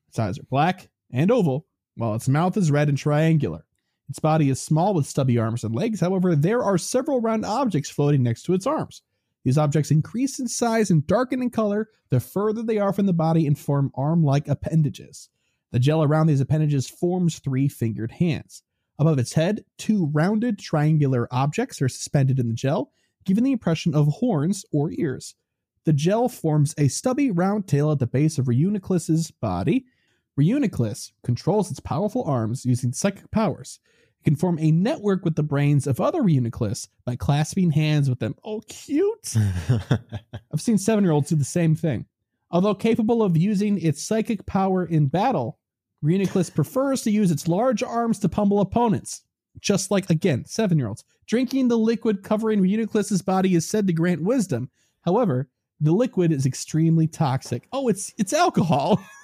A: Its eyes are black and oval, while its mouth is red and triangular. Its body is small with stubby arms and legs. However, there are several round objects floating next to its arms. These objects increase in size and darken in color the further they are from the body and form arm like appendages. The gel around these appendages forms three fingered hands. Above its head, two rounded triangular objects are suspended in the gel, giving the impression of horns or ears. The gel forms a stubby round tail at the base of Reuniclus's body. Reuniclus controls its powerful arms using psychic powers. It can form a network with the brains of other Reuniclus by clasping hands with them. Oh, cute! I've seen seven year olds do the same thing. Although capable of using its psychic power in battle, Reuniclus prefers to use its large arms to pummel opponents. Just like, again, seven year olds. Drinking the liquid covering Reuniclus's body is said to grant wisdom. However, the liquid is extremely toxic. Oh, it's it's alcohol.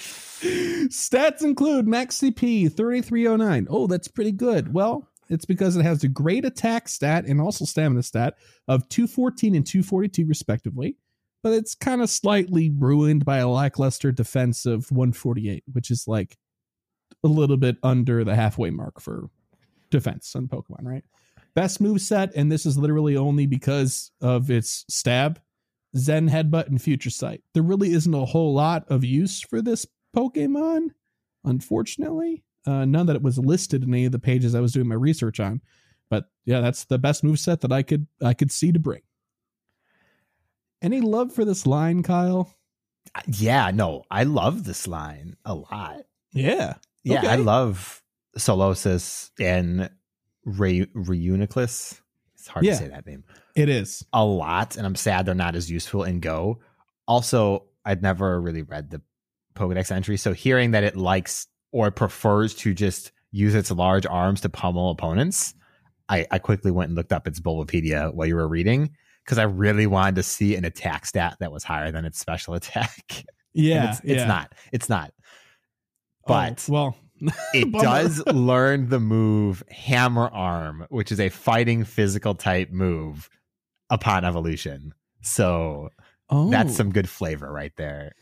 A: Stats include max CP 3309. Oh, that's pretty good. Well, it's because it has a great attack stat and also stamina stat of 214 and 242 respectively, but it's kind of slightly ruined by a lackluster defense of 148, which is like a little bit under the halfway mark for defense on Pokemon, right? Best move set, and this is literally only because of its stab, Zen Headbutt, and Future Sight. There really isn't a whole lot of use for this Pokemon, unfortunately. Uh, none that it was listed in any of the pages I was doing my research on. But yeah, that's the best move set that I could I could see to bring. Any love for this line, Kyle?
B: yeah, no, I love this line a lot.
A: Yeah.
B: Yeah,
A: Okay.
B: I love Solosis and Re- Reuniclus. It's hard
A: Yeah.
B: to say that name.
A: It is.
B: A lot, and I'm sad they're not as useful in Go. Also, I'd never really read the Pokedex entry, so hearing that it likes or prefers to just use its large arms to pummel opponents, I, I quickly went and looked up its Bulbapedia while you were reading because I really wanted to see an attack stat that was higher than its special attack.
A: Yeah.
B: it's, it's
A: yeah.
B: not. It's not.
A: Oh,
B: But
A: well,
B: it does learn the move Hammer Arm, which is a fighting physical type move upon evolution. So
A: oh,
B: that's some good flavor right there.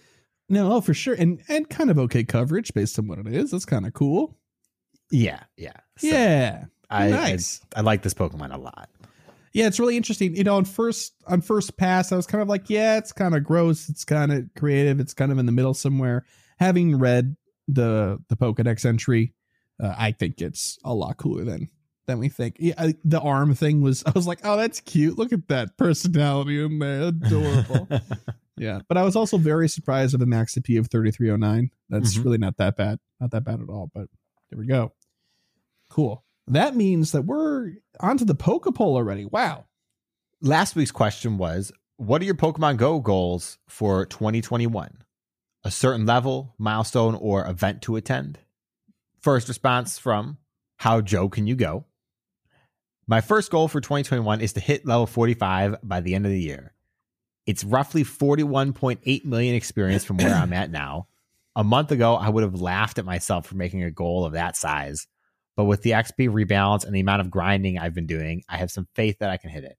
A: no, oh, for sure, and and kind of okay coverage based on what it is. That's kind of cool.
B: Yeah, yeah. So
A: yeah,
B: I,
A: nice.
B: I I like this Pokemon a lot.
A: Yeah, it's really interesting. You know, on first on first pass, I was kind of like, yeah, it's kind of gross. It's kind of creative. It's kind of in the middle somewhere. Having read the the Pokedex entry, uh, I think it's a lot cooler than than we think. Yeah, I, the arm thing was. I was like, oh, that's cute. Look at that personality in there, adorable. yeah, but I was also very surprised with a max CP of thirty three oh nine. That's
B: Mhm.
A: really not that bad. Not that bad at all. But there we go. Cool. That means that we're onto the Pokepoll already. Wow.
B: Last week's question was What are your Pokemon Go goals for 2021? A certain level, milestone, or event to attend? First response from How Joe Can You Go? My first goal for 2021 is to hit level 45 by the end of the year. It's roughly 41.8 million experience from where I'm at now. A month ago, I would have laughed at myself for making a goal of that size. But with the XP rebalance and the amount of grinding I've been doing, I have some faith that I can hit it.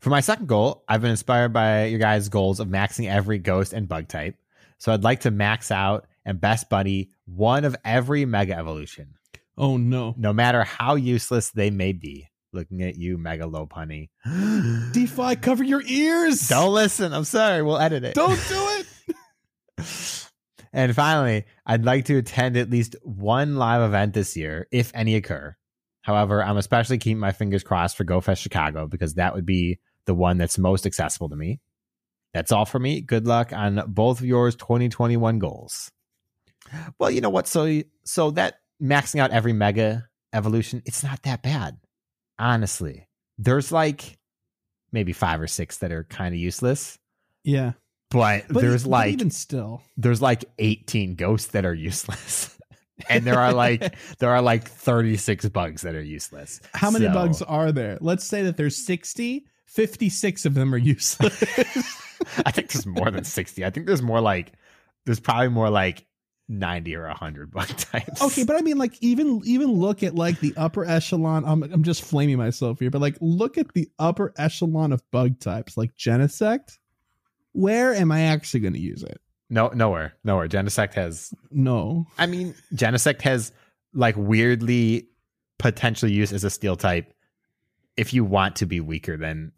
B: For my second goal, I've been inspired by your guys' goals of maxing every ghost and bug type. So I'd like to max out and best buddy one of every mega evolution,
A: Oh no.
B: no matter how useless they may be. Looking at you, Mega Lopunny.
A: DPhiE, cover your ears.
B: Don't listen. I'm sorry. We'll edit it.
A: Don't do it.
B: and finally, I'd like to attend at least one live event this year, if any occur. However, I'm especially keeping my fingers crossed for GoFest Chicago because that would be the one that's most accessible to me. That's all for me. Good luck on both of yours 2021 goals. Well, you know what? So so that maxing out every mega evolution, it's not that bad. Honestly. There's like maybe 5 or 6 that are kind of useless,
A: Yeah.
B: but,
A: But
B: there's like
A: even still.
B: there's like 18 ghosts that are useless. and there are like there are like 36 bugs that are useless.
A: How many
B: So-
A: bugs are there? Let's say that there's 60, 56 of them are useless.
B: I think there's more than 60. I think there's more like there's probably more like 90 or 100 bug types.
A: okay, but I mean like even even look at like the upper echelon. I'm I'm just flaming myself here, but like look at the upper echelon of bug types like Genesect. Where am I actually going to use it?
B: no nowhere. Nowhere. Genesect has
A: No.
B: I mean Genesect has like weirdly potential use as a steel type if you want to be weaker than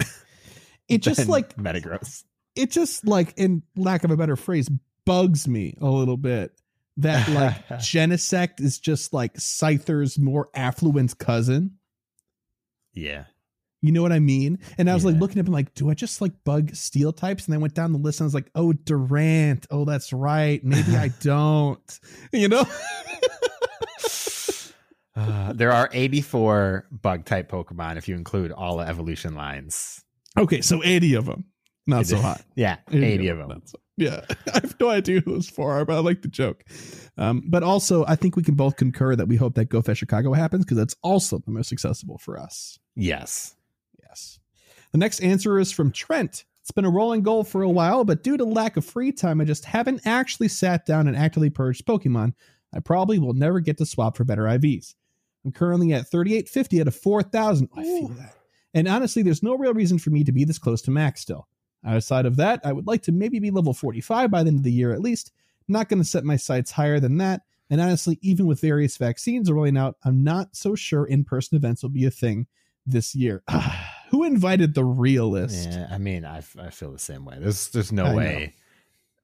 A: It just
B: than
A: like
B: Metagross.
A: it just like in lack of a better phrase bugs me a little bit that like Genesect is just like Scyther's more affluent cousin.
B: Yeah.
A: You know what I mean? And I was like looking up and like, do I just like bug steel types? And I went down the list and I was like, oh, Durant. Oh, that's right. Maybe I don't. You know?
B: Uh, there are 84 bug type Pokemon if you include all the evolution lines.
A: okay, so 80 of them. Not
B: It
A: so
B: is.
A: hot.
B: Yeah, 80 of them.
A: So- yeah. I have no idea who those four are, but I like the joke. Um, but also, I think we can both concur that we hope that Go Fest Chicago happens because that's also the most accessible for us.
B: Yes.
A: Yes. The next answer is from Trent. It's been a rolling goal for a while, but due to lack of free time, I just haven't actually sat down and actively purged Pokemon. I probably will never get to swap for better IVs. I'm currently at 3850 out of 4,000. I feel that. And honestly, there's no real reason for me to be this close to max still. Outside of that, I would like to maybe be level 45 by the end of the year at least. Not going to set my sights higher than that. And honestly, even with various vaccines rolling out, I'm not so sure in person events will be a thing this year. Who invited the realist?
B: Yeah, I mean, I feel the same way. There's there's no
A: I know.
B: way.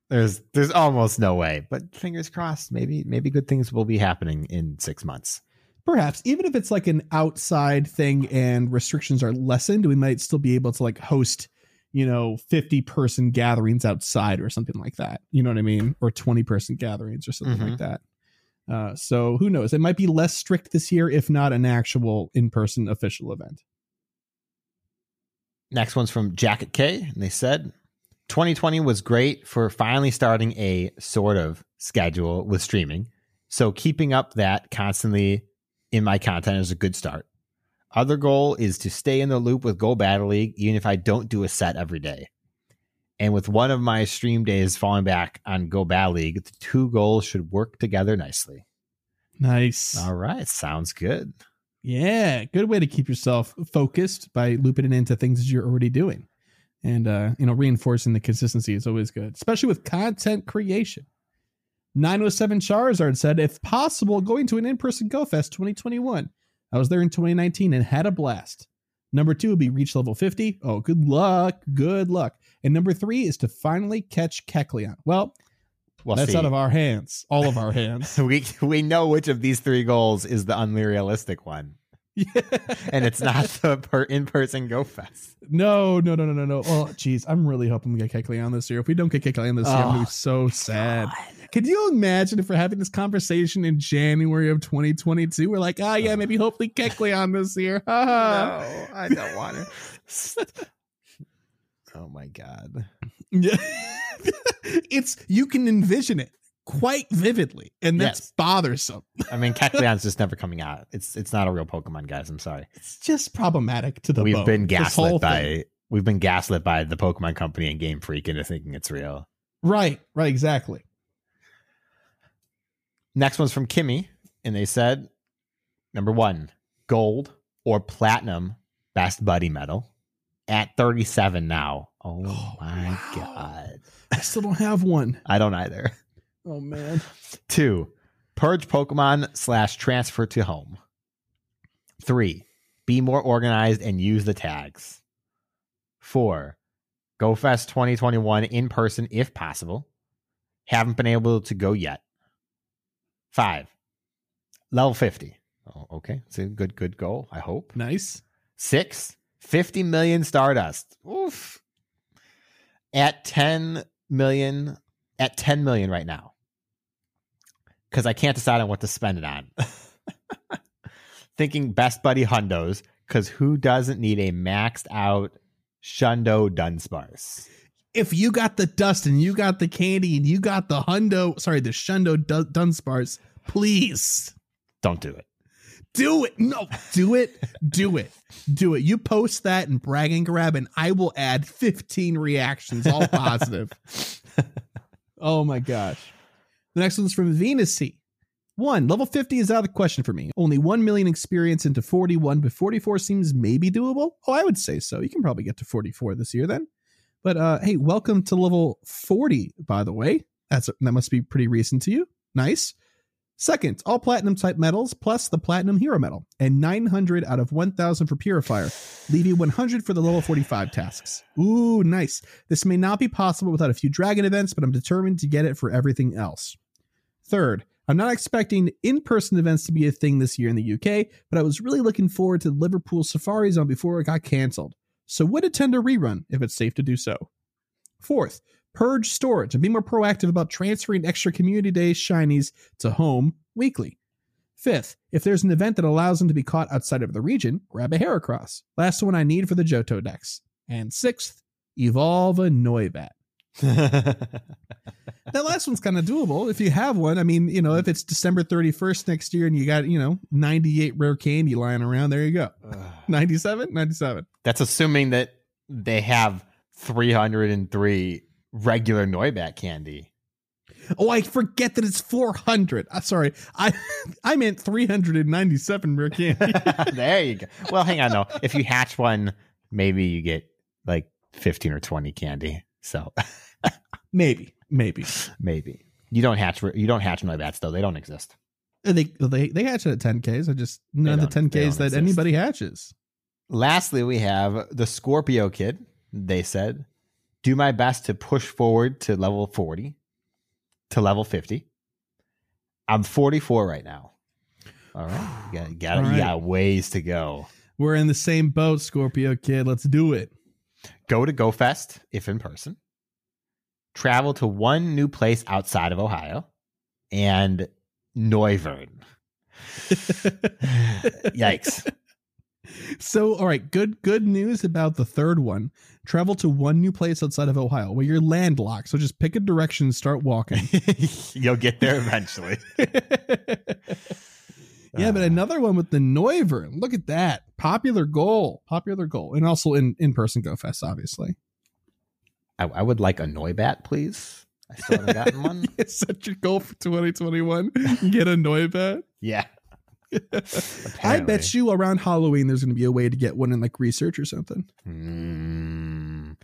B: There's there's almost no way. But fingers crossed. Maybe maybe good things will be happening in six months.
A: Perhaps, even if it's like an outside thing and restrictions are lessened, we might still be able to like host, you know, 50 person gatherings outside or something like that. You know what I mean? Or 20 person gatherings or something
B: Mhm.
A: like that. Uh, so who knows? It might be less strict this year, if not an actual in person official event.
B: Next one's from Jacket K, and they said 2020 was great for finally starting a sort of schedule with streaming. So keeping up that constantly in my content is a good start. Other goal is to stay in the loop with Go Battle League, even if I don't do a set every day. And with one of my stream days falling back on Go Battle League, the two goals should work together nicely.
A: Nice.
B: All right, sounds good.
A: Yeah, good way to keep yourself focused by looping it into things that you're already doing. And uh, you know, reinforcing the consistency is always good, especially with content creation. 907 Charizard said, if possible, going to an in-person Go Fest 2021. I was there in 2019 and had a blast. Number two would be reach level 50. Oh, good luck. Good luck. And number three is to finally catch Kecleon. Well,
B: We'll
A: that's
B: see.
A: out of our hands. All of our hands.
B: we we know which of these three goals is the unrealistic one. and it's not the per in-person go fest.
A: No, no, no, no, no, no. Oh, geez, I'm really hoping we get Kecleon this year. If we don't get Kecleon this year, I'm gonna
B: Oh,
A: be so sad. Could you imagine if we're having this conversation in January of 2022? We're like, ah, yeah, maybe hopefully Kecleon this year. Ha.
B: I don't want to. oh my god!
A: Yeah. it's you can envision it quite vividly, and that's
B: Yes.
A: bothersome.
B: I mean, Kecleon's just never coming out. It's it's not a real Pokemon, guys. I'm sorry.
A: It's just problematic to the
B: we've
A: bone,
B: been gaslit by
A: thing.
B: we've been gaslit by the Pokemon Company and Game Freak into thinking it's real.
A: right, right, exactly.
B: Next one's from Kimmy, and they said number one, gold or platinum best buddy medal at 37 now. Oh,
A: Oh,
B: my
A: wow.
B: god.
A: I still don't have one.
B: I don't either.
A: Oh man.
B: Two, purge Pokemon slash transfer to home. Three, be more organized and use the tags. Four, Go Fest 2021 in person if possible. Haven't been able to go yet. Five, level 50. Oh, okay. It's a good, good goal, I hope.
A: Nice.
B: Six, 50 million Stardust. Oof. At 10 million, at 10 million right now. Because I can't decide on what to spend it on. Thinking best buddy hundos, because who doesn't need a maxed out Shundo Dunsparce?
A: if you got the dust and you got the candy and you got the hundo, sorry, the shundo Dun- Dunsparce, please
B: Don't do it.
A: do it. No, do it, do it, do it. You post that and brag and grab, and I will add 15 reactions, all positive. oh my gosh. The next one's from Venus C. One, level 50 is out of the question for me. Only 1 million experience into 41, but 44 seems maybe doable. Oh, I would say so. You can probably get to 44 this year then. But uh hey, welcome to level 40, by the way. That's that must be pretty recent to you. Nice. Second, all platinum type metals plus the platinum hero medal, and 900 out of 1000 for purifier, leave you 100 for the level 45 tasks. Ooh, nice. This may not be possible without a few dragon events, but I'm determined to get it for everything else. Third, I'm not expecting in person events to be a thing this year in the UK, but I was really looking forward to the Liverpool Safari Zone before it got cancelled. So would attend a rerun if it's safe to do so. Fourth, purge storage and be more proactive about transferring extra community days shinies to home weekly. Fifth, if there's an event that allows them to be caught outside of the region, grab a Heracross. Last one I need for the Johto dex. And sixth, evolve a Noibat. That last one's kind of doable if you have one. I mean, you know, if it's December 31st next year and you got, you know, 98 rare candy lying around, there you go. 97? 97.
B: That's assuming that they have 303 regular Noibat candy.
A: Oh, I forget that it's 400. Uh, sorry. I I meant 397 rare candy.
B: there you go. Well, hang on though. If you hatch one, maybe you get like 15 or 20 candy. So
A: maybe, maybe.
B: maybe. You don't hatch you don't hatch Noibats though. They don't exist.
A: And They they they hatch it at 10Ks. I just none of the 10Ks that
B: exist.
A: anybody hatches.
B: Lastly, we have the Scorpio kid. They said, "Do my best to push forward to level 40 to level 50. I'm 44 right now. All right. You got, got, you got ways to go.
A: We're in the same boat, Scorpio kid. Let's do it.
B: Go to GoFest if in person. Travel to one new place outside of Ohio and Noivern. Yikes.
A: So, all right, good good news about the third one. Travel to one new place outside of Ohio. where you're landlocked, so just pick a direction and start walking.
B: You'll get there eventually.
A: yeah, but
B: Uh,
A: another one with the Noivern. Look at that. Popular goal. Popular goal. And also in in person go fest, obviously.
B: I, I would like a Noibat, please. I still haven't gotten one.
A: It's such a goal for 2021. Get a Noibat.
B: Yeah.
A: I bet you around Halloween there's going to be a way to get one in like research or something.
B: Mm,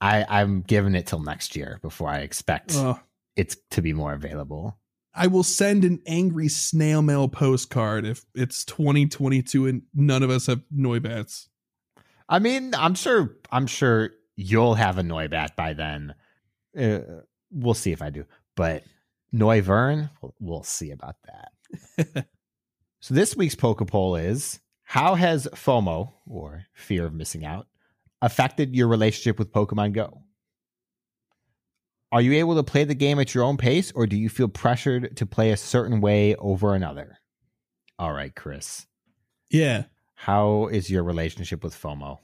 B: I, I'm giving it till next year before I expect
A: Oh,
B: it's to be more available.
A: I will send an angry snail mail postcard if it's 2022 and none of us have Noibats.
B: I mean, I'm sure. I'm sure you'll have a Noibat by then. Uh, we'll see if I do, but Noivern, we'll, we'll see about that. so this week's Pokepoll is: How has FOMO or fear of missing out affected your relationship with Pokemon Go? Are you able to play the game at your own pace, or do you feel pressured to play a certain way over another? All right, Chris.
A: Yeah.
B: How is your relationship with FOMO?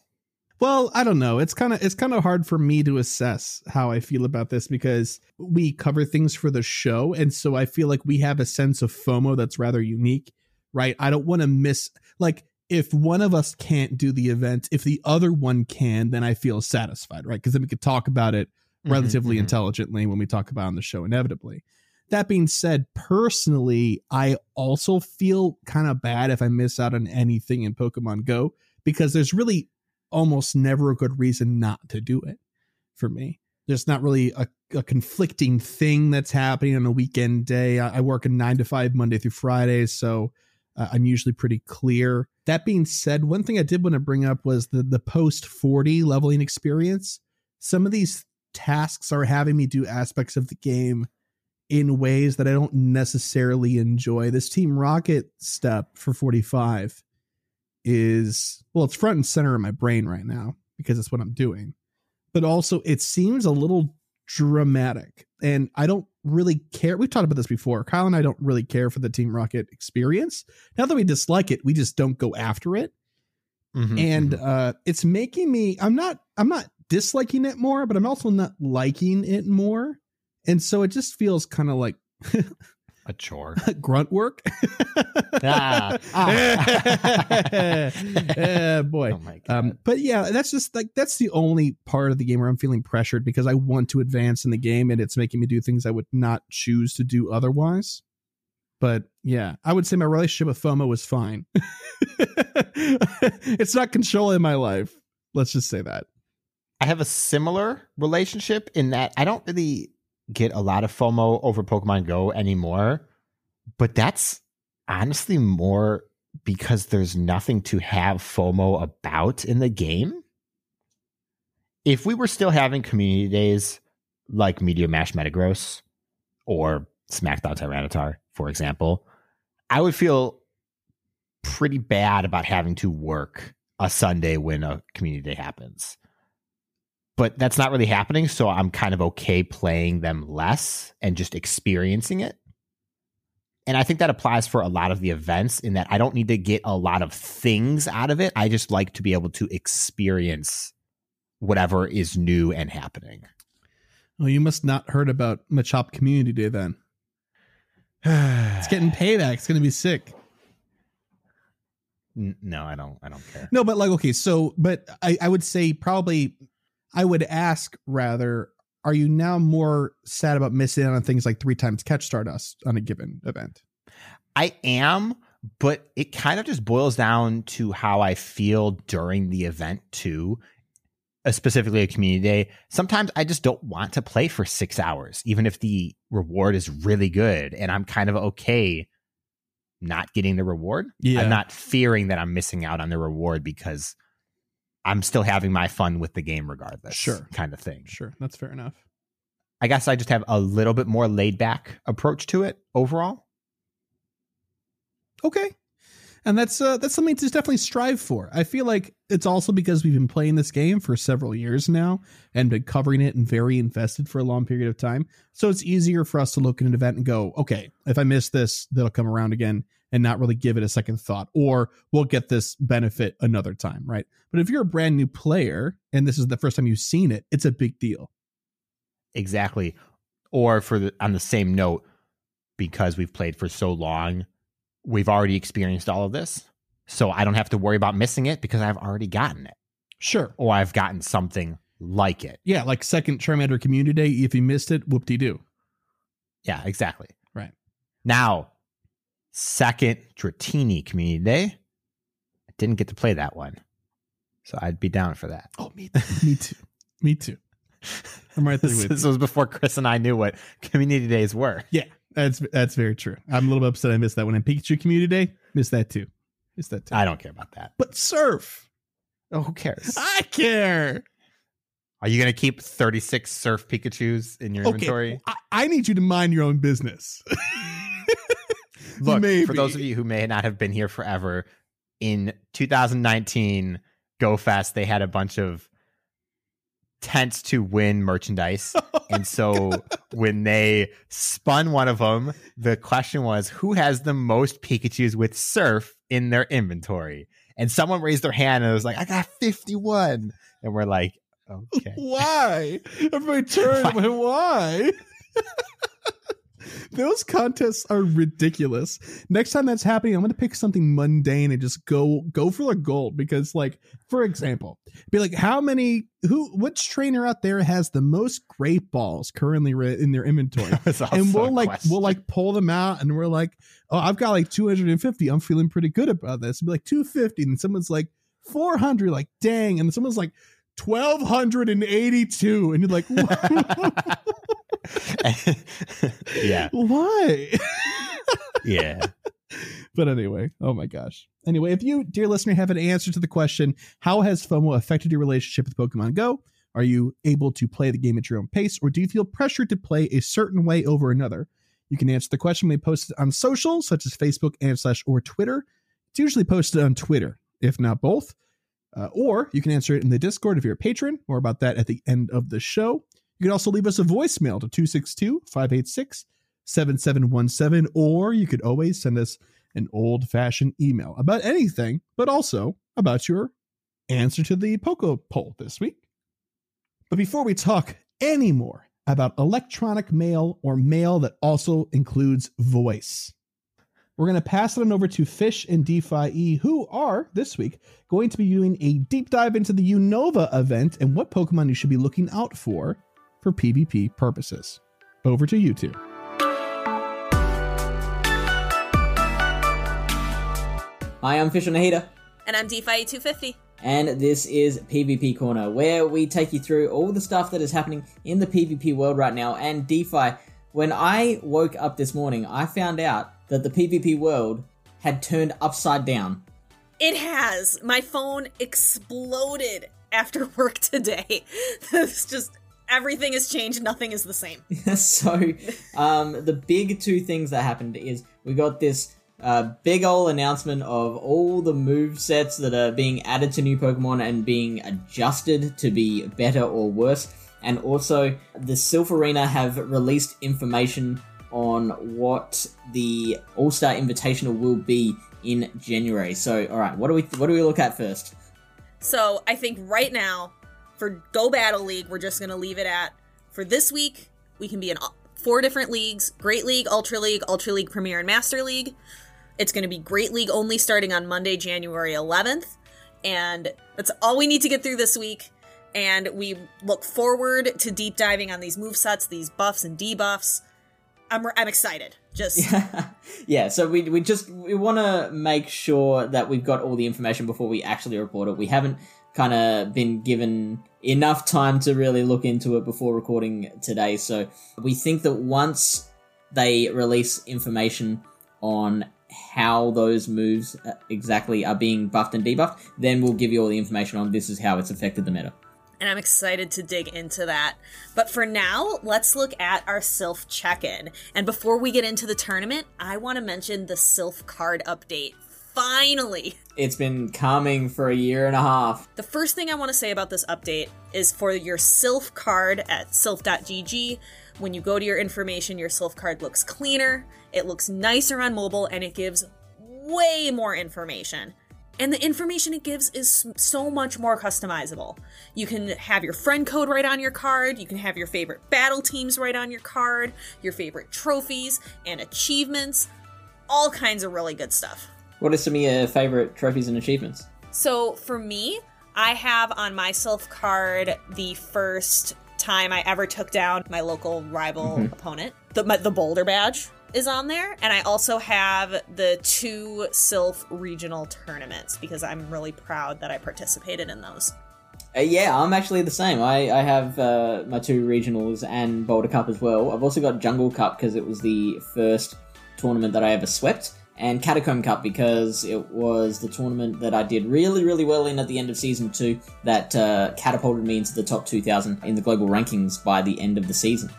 A: Well, I don't know. It's kind of it's kind of hard for me to assess how I feel about this because we cover things for the show and so I feel like we have a sense of FOMO that's rather unique, right? I don't want to miss like if one of us can't do the event, if the other one can, then I feel satisfied, right? Because then we could talk about it relatively
B: Mhm, mhm.
A: intelligently when we talk about it on the show inevitably. That being said, personally, I also feel kind of bad if I miss out on anything in Pokemon Go because there's really almost never a good reason not to do it for me. There's not really a, a conflicting thing that's happening on a weekend day. I, I work a nine to five Monday through Friday, so uh, I'm usually pretty clear. That being said, one thing I did want to bring up was the the post 40 leveling experience. Some of these tasks are having me do aspects of the game in ways that I don't necessarily enjoy. This Team Rocket step for 45 is well, it's front and center in my brain right now because it's what I'm doing. But also it seems a little dramatic. And I don't really care. We've talked about this before. Kyle and I don't really care for the Team Rocket experience. Now that we dislike it, we just don't go after it
B: Mhm,
A: and
B: mhm.
A: uh it's making me i'm not i'm not disliking it more but i'm also not liking it more and so it just feels kind of like
B: a chore.
A: grunt work?
B: Ah.
A: yeah boy.
B: Oh
A: um but yeah that's just like that's the only part of the game where i'm feeling pressured because i want to advance in the game and it's making me do things i would not choose to do otherwise. But yeah i would say my relationship with fomo was fine. It's not controlling my life. Let's just say that.
B: I have a similar relationship in that I don't really get a lot of FOMO over Pokemon Go anymore, but that's honestly more because there's nothing to have FOMO about in the game. If we were still having community days like Meteor Mash Metagross or SmackDown Tyranitar, for example, I would feel pretty bad about having to work a Sunday when a community day happens. But that's not really happening, so I'm kind of okay playing them less and just experiencing it. And I think that applies for a lot of the events in that I don't need to get a lot of things out of it. I just like to be able to experience whatever is new and happening.
A: Oh, you must not heard about Machop Community Day then. It's getting payback. It's gonna be sick.
B: No, I don't. I don't care.
A: No, but like okay, so but I, I would say probably I would ask rather, are you now more sad about missing out on things like three times catch Stardust on a given event?
B: I am, but it kind of just boils down to how I feel during the event too. Uh, specifically a community day. Sometimes I just don't want to play for six hours, even if the reward is really good, and I'm kind of okay not getting the reward.
A: Yeah.
B: I'm not fearing that I'm missing out on the reward because I'm still having my fun with the game regardless.
A: Sure.
B: Kind of thing.
A: Sure, that's fair enough.
B: I guess I just have a little bit more laid back approach to it overall.
A: Okay. And that's uh, that's something to definitely strive for. I feel like it's also because we've been playing this game for several years now and been covering it and very invested for a long period of time. So it's easier for us to look at an event and go, okay, if I miss this, that'll come around again and not really give it a second thought, or we'll get this benefit another time, right? But if you're a brand new player and this is the first time you've seen it, it's a big deal.
B: Exactly. Or for the on the same note, because we've played for so long, we've already experienced all of this. So I don't have to worry about missing it because I've already gotten it.
A: Sure.
B: Or I've gotten something like it.
A: Yeah, like second Charmander Community Day, if you missed it, whoop de doo.
B: Yeah, exactly.
A: Right.
B: Now, second Dratini Community Day. I didn't get to play that one. So I'd be down for that.
A: Oh, me, me too. Me too. I'm right there
B: This,
A: with
B: this
A: you.
B: was before Chris and I knew what community days were.
A: That's that's very true. I'm a little bit upset I missed that one. And Pikachu Community Day, missed that too. Missed that too.
B: I don't care about that.
A: but surf.
B: Oh, who cares?
A: I care.
B: Are you going to keep 36 surf Pikachus in your inventory?
A: I, I need you to mind your own business.
B: Look,
A: Maybe.
B: for those of you who may not have been here forever, in 2019 Go Fest, they had a bunch of tents to win merchandise. and so when they spun one of them, the question was who has the most Pikachus with surf in their inventory? And someone raised their hand and it was like, I got 51. And we're like, okay.
A: Why? Everybody turned.
B: Why?
A: Why? Those contests are ridiculous. Next time that's happening, I'm going to pick something mundane and just go go for the gold because, like, for example, be like, how many who which trainer out there has the most great balls currently in their inventory? And we'll like
B: question.
A: we'll like pull them out and we're like oh i've got like 250 i'm feeling pretty good about this and be like 250 and someone's like 400 like dang and someone's like 1282 and you're like
B: yeah,
A: why?
B: Yeah.
A: but anyway oh my gosh. Anyway if you dear listener have an answer to the question how has fomo affected your relationship with pokemon go? Are you able to play the game at your own pace or do you feel pressured to play a certain way over another? You can answer the question we posted on social such as facebook and slash or twitter. It's usually posted on twitter if not both. Uh, or you can answer it in the discord if you're a patron more about that at the end of the show you can also leave us a voicemail to 262-586 7717 or you could always send us an old fashioned email about anything, but also about your answer to the Pokepoll this week. But before we talk any more about electronic mail or mail that also includes voice, we're going to pass it on over to Fish and DPhiE, who are this week going to be doing a deep dive into the Unova event and what Pokemon you should be looking out for for PvP purposes. Over to you two.
D: Hi, I'm Fish on a Heater,
E: And I'm DPhiE 250.
D: and this is PvP Corner, where we take you through all the stuff that is happening in the PvP world right now. And DPhiE, when I woke up this morning, I found out that the PvP world had turned upside down.
E: It has. My phone exploded after work today. It's just everything has changed. Nothing is the same.
D: so, um, the big two things that happened is we got this uh, big ol' announcement of all the move sets that are being added to new Pokemon and being adjusted to be better or worse. And also, the Silph Arena have released information on what the All Star Invitational will be in January. So, all right, what do we what do we look at first?
E: So I think right now, for Go Battle League, we're just gonna leave it at for this week. We can be in four different leagues: Great League, Ultra League, Ultra League Premier, and Master League. It's gonna be Great League only starting on Monday, January 11th, and that's all we need to get through this week. And we look forward to deep diving on these move sets, these buffs and debuffs. I'm I'm excited. Just
D: yeah, yeah, so we we just we want to make sure that we've got all the information before we actually report it. We haven't kind of been given enough time to really look into it before recording today. So we think that once they release information on how those moves uh, exactly are being buffed and debuffed, then we'll give you all the information on this is how it's affected the meta.
E: and I'm excited to dig into that. But for now, let's look at our Silph check in. And before we get into the tournament, I want to mention the Silph card update. Finally!
D: It's been coming for a year and a half.
E: The first thing I want to say about this update is for your Silph card at silph.gg, when you go to your information, your Silph card looks cleaner, it looks nicer on mobile, and it gives way more information. And the information it gives is so much more customizable. You can have your friend code right on your card, you can have your favorite battle teams right on your card, your favorite trophies and achievements, all kinds of really good stuff.
D: What are some of your favorite trophies and achievements?
E: So for me, I have on my Silph card the first time I ever took down my local rival opponent. The my, the Boulder badge is on there, and I also have the two Silph regional tournaments because I'm really proud that I participated in those.
D: Uh, yeah, I'm actually the same. I, I have uh, my two regionals and Boulder Cup as well. I've also got Jungle Cup because it was the first tournament that I ever swept, and Catacomb Cup because it was the tournament that I did really, really well in at the end of season two that uh, catapulted me into the top 2000 in the global rankings by the end of the season.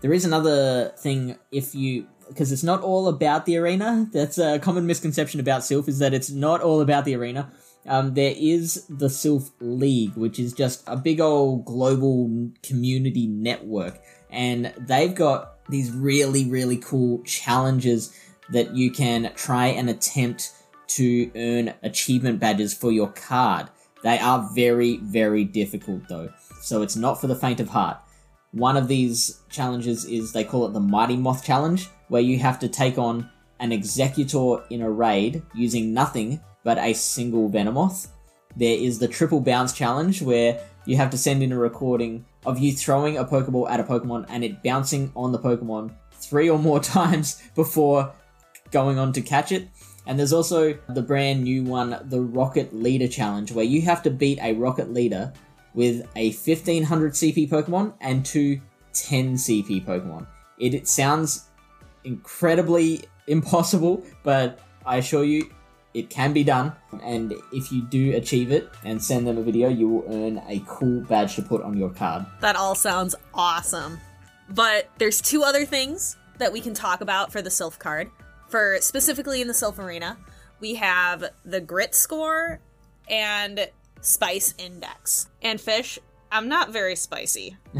D: There is another thing if you because it's not all about the arena. That's a common misconception about Silph is that it's not all about the arena. Um, there is the Silph League, which is just a big old global community network, and they've got these really, really cool challenges that you can try and attempt to earn achievement badges for your card. They are very, very difficult though, so it's not for the faint of heart. One of these challenges is they call it the Mighty Moth Challenge, where you have to take on an executor in a raid using nothing but a single Venomoth. There is the Triple Bounce Challenge, where you have to send in a recording of you throwing a Pokeball at a Pokemon and it bouncing on the Pokemon three or more times before going on to catch it. And there's also the brand new one, the Rocket Leader Challenge, where you have to beat a Rocket Leader with a 1500 CP Pokemon and two 10 CP Pokemon. It, it sounds incredibly impossible, but I assure you it can be done. And if you do achieve it and send them a video, you will earn a cool badge to put on your card.
E: That all sounds awesome. But there's two other things that we can talk about for the Silph card. For specifically in the Silph Arena, we have the grit score and spice index. And fish, I'm not very spicy.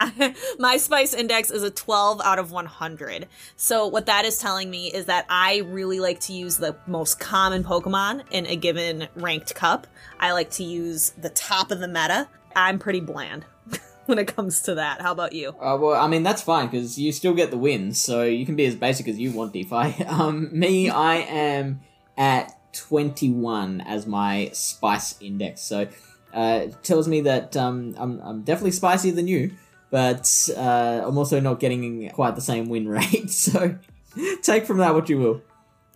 E: My spice index is a 12 out of 100. So, what that is telling me is that I really like to use the most common Pokemon in a given ranked cup. I like to use the top of the meta. I'm pretty bland when it comes to that. How about you?
D: Uh, well, I mean that's fine because you still get the wins, so you can be as basic as you want, DPhiE. Um, me, I am at 21 as my spice index, so uh, it tells me that um, I'm, I'm definitely spicier than you, but uh, I'm also not getting quite the same win rate. So take from that what you will.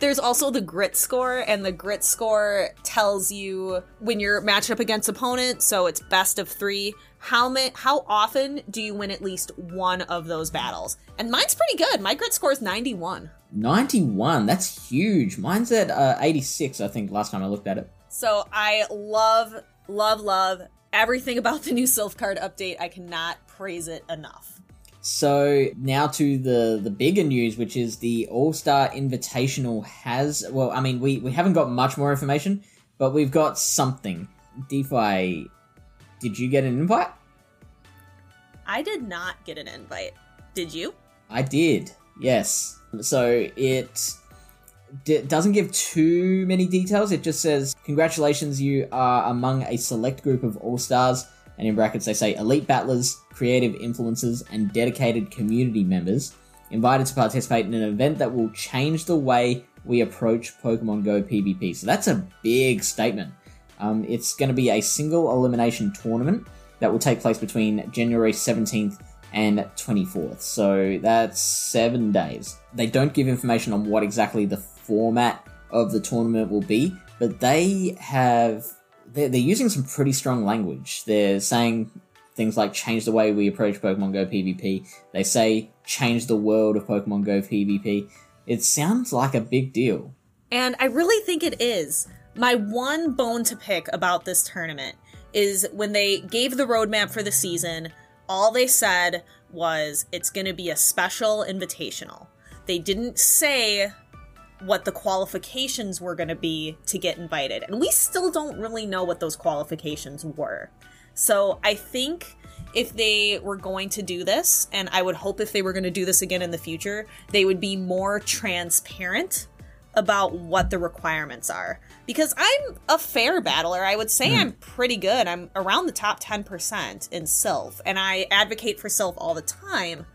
E: There's also the grit score, and the grit score tells you when you're matched up against opponent, so it's best of three. How ma- how often do you win at least one of those battles? And mine's pretty good. My grit score is 91.
D: 91, that's huge. Mine's at uh, 86, I think, last time I looked at it.
E: So I love, love, love everything about the new Silph card update. I cannot praise it enough.
D: So now to the the bigger news, which is the All Star Invitational has. Well, I mean, we we haven't got much more information, but we've got something. DPhiE, did you get an invite?
E: I did not get an invite. Did you?
D: I did. Yes. So it d- doesn't give too many details. It just says, "Congratulations, you are among a select group of all stars." And in brackets, they say elite battlers, creative influencers, and dedicated community members invited to participate in an event that will change the way we approach Pokemon Go PvP. So that's a big statement. Um, it's going to be a single elimination tournament that will take place between January 17th and 24th. So that's seven days. They don't give information on what exactly the format of the tournament will be, but they have they're, they're using some pretty strong language. They're saying things like change the way we approach Pokemon Go PvP. They say change the world of Pokemon Go PvP. It sounds like a big deal.
E: And I really think it is. My one bone to pick about this tournament is when they gave the roadmap for the season, all they said was it's going to be a special invitational. They didn't say what the qualifications were going to be to get invited. And we still don't really know what those qualifications were. So I think if they were going to do this, and I would hope if they were going to do this again in the future, they would be more transparent about what the requirements are. Because I'm a fair battler. I would say mm. I'm pretty good. I'm around the top 10% in Silph, and I advocate for Silph all the time,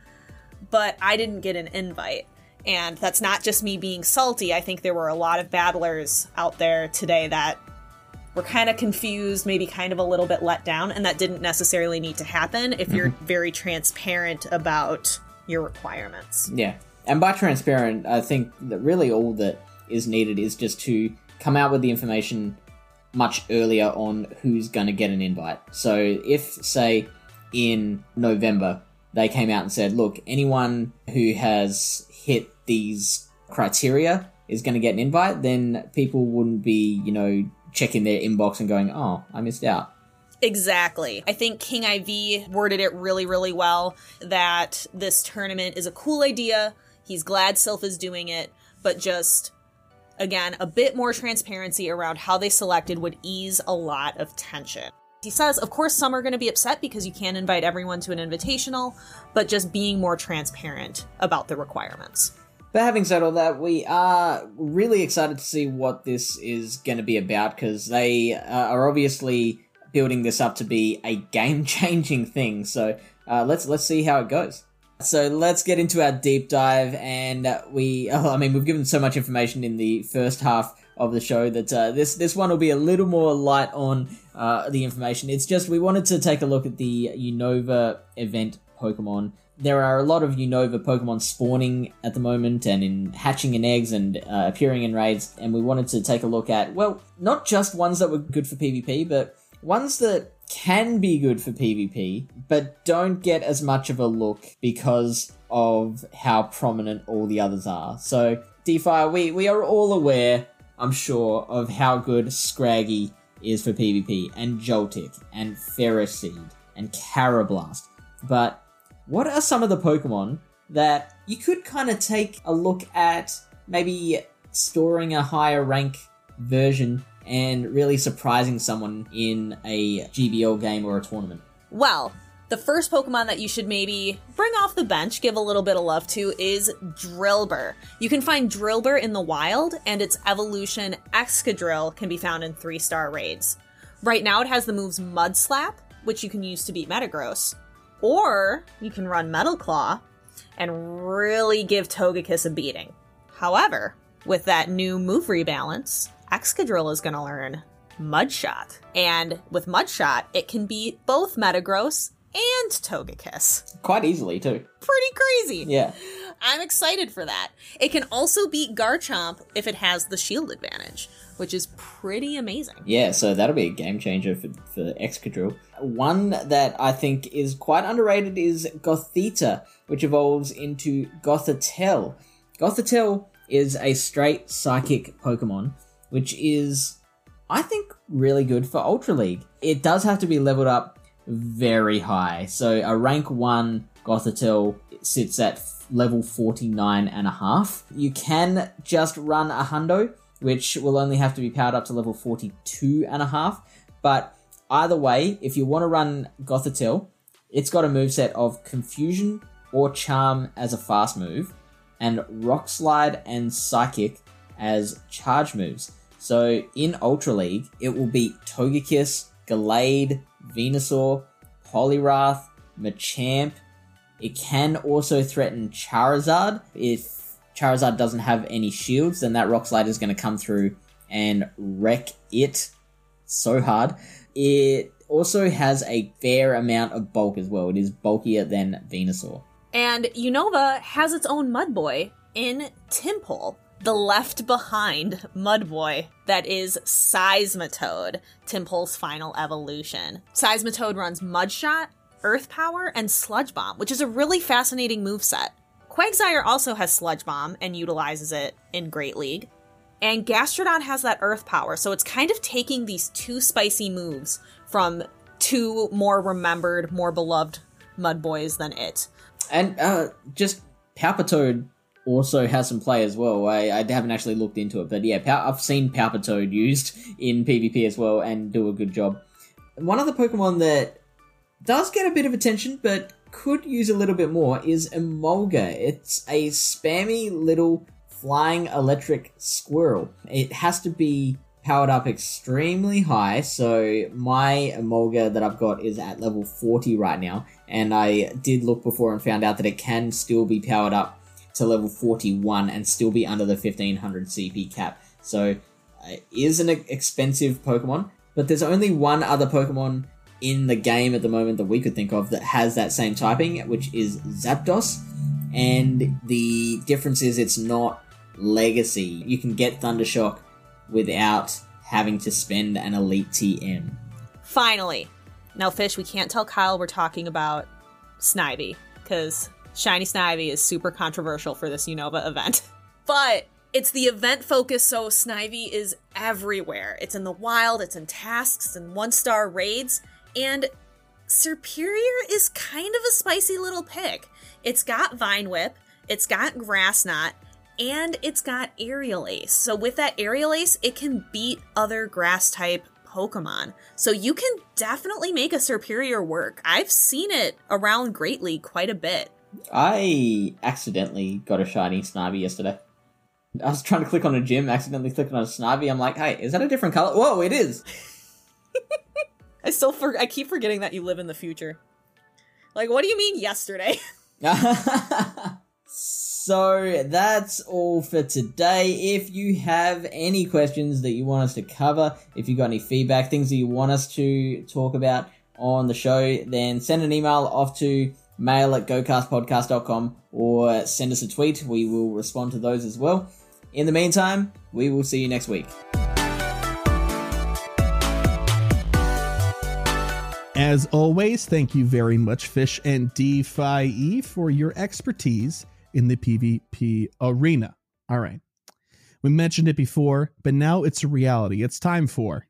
E: but I didn't get an invite. And that's not just me being salty. I think there were a lot of battlers out there today that were kind of confused, maybe kind of a little bit let down, and that didn't necessarily need to happen if you're mm-hmm. very transparent about your requirements.
D: Yeah. And by transparent, I think that really all that is needed is just to come out with the information much earlier on who's going to get an invite. So if, say, in November, they came out and said, look, anyone who has hit these criteria is going to get an invite, then people wouldn't be, you know, checking their inbox and going, oh, I missed out.
E: Exactly. I think King IV worded it really, really well that this tournament is a cool idea. He's glad Silph is doing it, but just, again, a bit more transparency around how they selected would ease a lot of tension. He says, of course, some are going to be upset because you can't invite everyone to an invitational, but just being more transparent about the requirements.
D: But having said all that, we are really excited to see what this is going to be about because they uh, are obviously building this up to be a game-changing thing. So uh, let's let's see how it goes. So let's get into our deep dive, and we oh, I mean we've given so much information in the first half of the show that uh, this this one will be a little more light on uh, the information. It's just we wanted to take a look at the Unova event Pokemon there are a lot of Unova Pokemon spawning at the moment and in hatching in eggs and uh, appearing in raids, and we wanted to take a look at, well, not just ones that were good for PvP, but ones that can be good for PvP, but don't get as much of a look because of how prominent all the others are. So, DPhiE, we, we are all aware, I'm sure, of how good Scraggy is for PvP, and Joltik, and Ferroseed, and Karrablast. But what are some of the Pokemon that you could kind of take a look at maybe storing a higher rank version and really surprising someone in a GBL game or a tournament?
E: Well, the first Pokemon that you should maybe bring off the bench, give a little bit of love to, is Drillbur. You can find Drillbur in the wild, and its evolution Excadrill can be found in three star raids. Right now, it has the moves Mud Slap, which you can use to beat Metagross, or you can run Metal Claw and really give Togekiss a beating. However, with that new move rebalance, Excadrill is going to learn Mudshot. And with Mudshot, it can beat both Metagross and Togekiss.
D: Quite easily, too.
E: Pretty crazy.
D: Yeah.
E: I'm excited for that. It can also beat Garchomp if it has the shield advantage, which is pretty amazing.
D: Yeah, so that'll be a game changer for, for Excadrill. One that I think is quite underrated is Gothita, which evolves into Gothitelle. Gothitelle is a straight psychic Pokemon, which is, I think, really good for Ultra League. It does have to be leveled up very high. So a rank 1 Gothitelle sits at level 49 and a half. You can just run a hundo, which will only have to be powered up to level 42 and a half. But either way, if you want to run Gothitelle, it's got a moveset of Confusion or Charm as a fast move, and Rock Slide and Psychic as charge moves. So in Ultra League, it will beat Togekiss, Gallade, Venusaur, Poliwrath, Machamp. It can also threaten Charizard. If Charizard doesn't have any shields, then that Rock Slide is going to come through and wreck it so hard. It also has a fair amount of bulk as well. It is bulkier than Venusaur.
E: And Unova has its own Mudboy in Tympole, the left behind Mudboy that is Seismitoad, Tympole's final evolution. Seismitoad runs Mudshot, Earth Power, and Sludge Bomb, which is a really fascinating moveset. Quagsire also has Sludge Bomb and utilizes it in Great League. And Gastrodon has that Earth Power, so it's kind of taking these two spicy moves from two more remembered, more beloved Mud Boys than it.
D: And uh, just Palpitoad also has some play as well. I, I haven't actually looked into it, but yeah, I've seen Palpitoad used in PvP as well and do a good job. One other Pokemon that does get a bit of attention, but could use a little bit more is Emolga. It's a spammy little flying electric squirrel. It has to be powered up extremely high, so my Emolga that I've got is at level 40 right now, and I did look before and found out that it can still be powered up to level 41 and still be under the 1500 CP cap. So uh, it is an expensive Pokemon, but there's only one other Pokemon in the game at the moment that we could think of that has that same typing, which is Zapdos. And the difference is it's not legacy. You can get Thundershock without having to spend an elite TM.
E: Finally. Now, Fish, we can't tell Kyle we're talking about Snivy, because Shiny Snivy is super controversial for this Unova event. But it's the event focus, so Snivy is everywhere. It's in the wild, it's in tasks, and one star raids, and Serperior is kind of a spicy little pick. It's got Vine Whip, it's got Grass Knot, and it's got Aerial Ace. So with that Aerial Ace, it can beat other grass type Pokemon. So you can definitely make a Serperior work. I've seen it around Great League quite a bit.
D: I accidentally got a shiny Snivy yesterday. I was trying to click on a gym, accidentally clicking on a Snivy. I'm like, hey, is that a different color? Whoa, it is.
E: I still for- I keep forgetting that you live in the future. Like, what do you mean yesterday?
D: so that's all for today. If you have any questions that you want us to cover, if you got any feedback, things that you want us to talk about on the show, then send an email off to mail at gocastpodcast.com or send us a tweet. We will respond to those as well. In the meantime, we will see you next week.
A: As always, thank you very much, Fish and DPhiE for your expertise in the PvP arena. All right. We mentioned it before, but now it's a reality. It's time for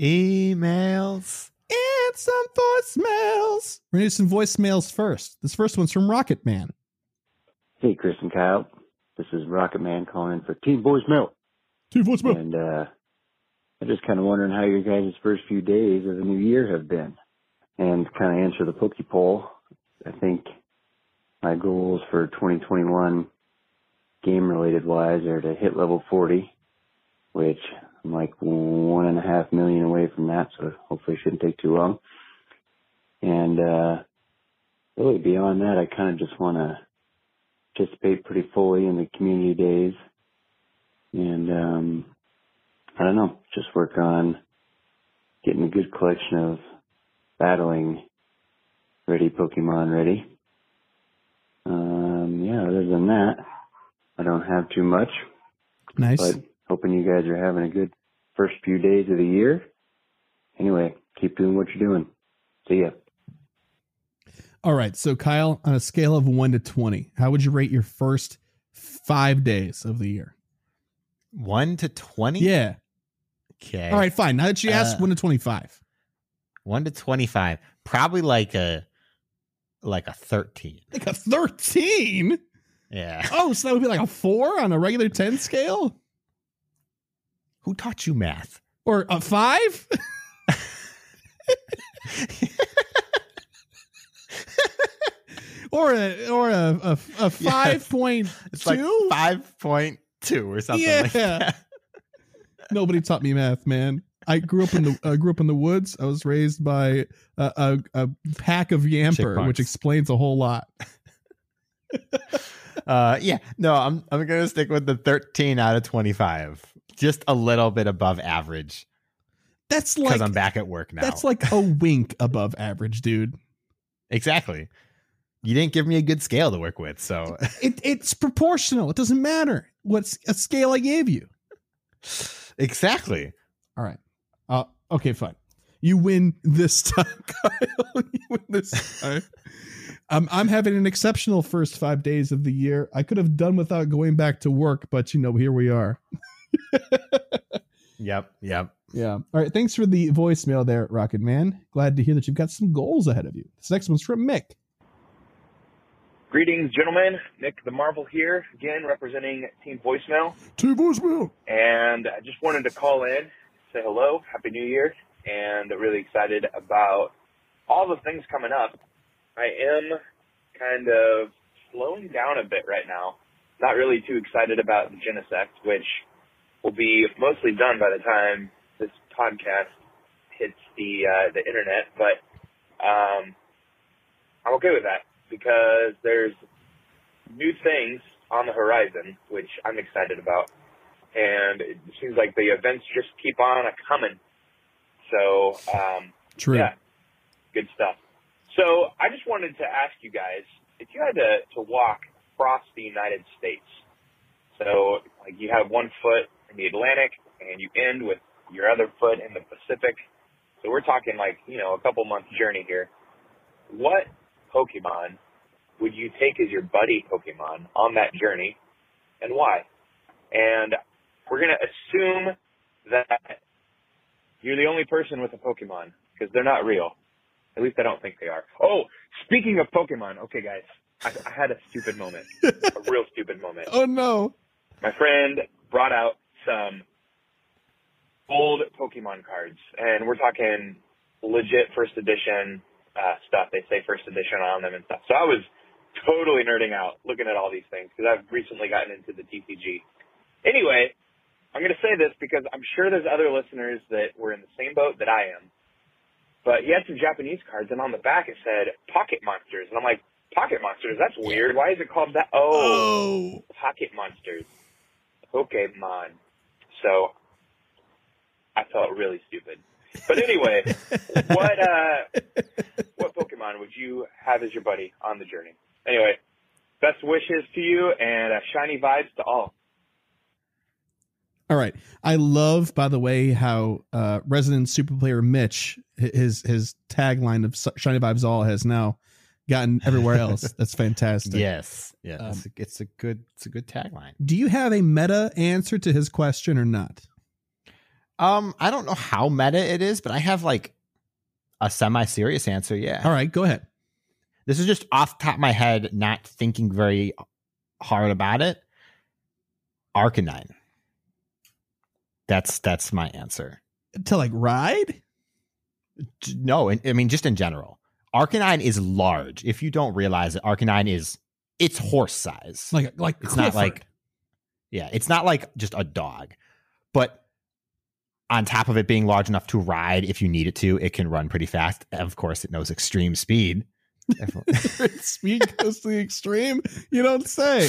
B: emails
A: and some voicemails. We're going to do some voicemails first. This first one's from Rocket Man.
F: Hey, Chris and Kyle. This is Rocket Man calling in for Team Voicemail.
A: Team Voicemail.
F: And, uh, I'm just kind of wondering how your guys' first few days of the new year have been. And kind of answer the Poke poll, I think my goals for 2021 game related wise are to hit level 40, which I'm like one and a half million away from that, so hopefully it shouldn't take too long. And, uh, really beyond that, I kind of just want to participate pretty fully in the community days and, um, I don't know, just work on getting a good collection of battling ready Pokemon ready. Um, yeah, other than that, I don't have too much.
A: Nice.
F: But hoping you guys are having a good first few days of the year. Anyway, keep doing what you're doing. See ya.
A: All right. So, Kyle, on a scale of 1 to 20, how would you rate your first five days of the year?
B: 1 to 20?
A: Yeah.
B: Okay.
A: All right, fine. Now that you asked
B: Uh,
A: 1 to 25.
B: One to twenty-five, probably like a like a thirteen.
A: Like a 13?
B: Yeah.
A: Oh, so that would be like a four on a regular 10 scale?
B: Who taught you math?
A: Or a five? or a or a a, a five point
B: It's like
A: two?
B: five point two or something like
A: Yeah.
B: that.
A: Nobody taught me math, man. I grew up in the uh, grew up in the woods. I was raised by a, a, a pack of yamper, which explains a whole lot.
B: Uh, yeah, no, I'm I'm gonna stick with the 13 out of 25, just a little bit above average
A: That's
B: because
A: like
B: I'm back at work now.
A: that's like a wink above average, dude.
B: exactly. You didn't give me a good scale to work with, so
A: It it's proportional. It doesn't matter what's a scale I gave you.
B: exactly.
A: All right. Uh, okay, fine. You win this time, Kyle. you win this time. Um, I'm having an exceptional first five days of the year. I could have done without going back to work, but you know, here we are.
B: Yep, yep.
A: Yeah. All right. Thanks for the voicemail there, Rocket Man. Glad to hear that you've got some goals ahead of you. This next one's from Mick.
G: Greetings, gentlemen. Nick the Marvel here, again representing Team Voicemail.
A: Two voicemail.
G: And I just wanted to call in, say hello, Happy New Year, and really excited about all the things coming up. I am kind of slowing down a bit right now. Not really too excited about the Genesect, which will be mostly done by the time this podcast hits the uh, the internet. But um, I'm okay with that because there's new things on the horizon, which I'm excited about. And it seems like the events just keep on a coming. So, um,
A: True.
G: yeah, good stuff. So I just wanted to ask you guys if you had to, to walk across the United States. So, like, you have one foot in the Atlantic and you end with your other foot in the Pacific. So we're talking like, you know, a couple months journey here. Pokemon would you take as your buddy Pokemon on that journey and why? And we're going to assume that you're the only person with a Pokemon because they're not real. At least I don't think they are. Oh, speaking of Pokemon, okay, guys, I, I had a stupid moment, a real stupid moment.
A: Oh no.
G: My friend brought out some old Pokemon cards, and we're talking legit first edition uh, stuff. They say first edition on them and stuff. So I was totally nerding out looking at all these things because I've recently gotten into the TCG. Anyway, I'm going to say this because I'm sure there's other listeners that were in the same boat that I am. But he had some Japanese cards, and on the back it said Pocket Monsters, and I'm like, Pocket Monsters? That's weird. Why is it called that? Oh,
A: Oh.
G: Pocket Monsters, Pokemon. So I felt really stupid. But anyway, what uh, what Pokemon would you have as your buddy on the journey? Anyway, best wishes to you and uh, shiny vibes to all.
A: All right. I love, by the way, how uh, resident super player Mitch, his his tagline of Shiny Vibes All has now gotten everywhere else. That's fantastic.
B: Yes, yeah.
A: Um,
B: it's, a, it's a good it's a good tagline.
A: Do you have a meta answer to his question or not?
B: Um, I don't know how meta it is, but I have like a semi-serious answer. Yeah.
A: All right, go ahead.
B: This is just off the top of my head, not thinking very hard about it. Arcanine. That's that's my answer.
A: To like ride?
B: No, I I mean just in general. Arcanine is large. If you don't realize it, Arcanine is it's horse size.
A: Like like
B: It's not like- Yeah, it's not like just a dog. But on top of it being large enough to ride if you need it to, it can run pretty fast. Of course, it knows extreme speed.
A: speed goes to the extreme. You don't say.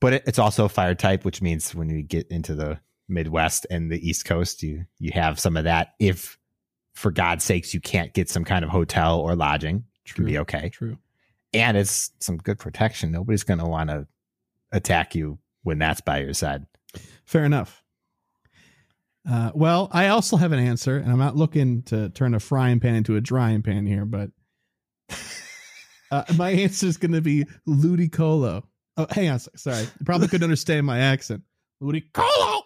B: but it, it's also fire type, which means when you get into the Midwest and the East Coast, you you have some of that. If for God's sakes you can't get some kind of hotel or lodging, it can be okay.
A: True.
B: And it's some good protection. Nobody's going to want to attack you when that's by your side.
A: Fair enough. Uh, well, I also have an answer, and I'm not looking to turn a frying pan into a drying pan here, but uh, my answer is going to be Ludicolo. Oh, hang on. Sorry. You probably couldn't understand my accent. Ludicolo.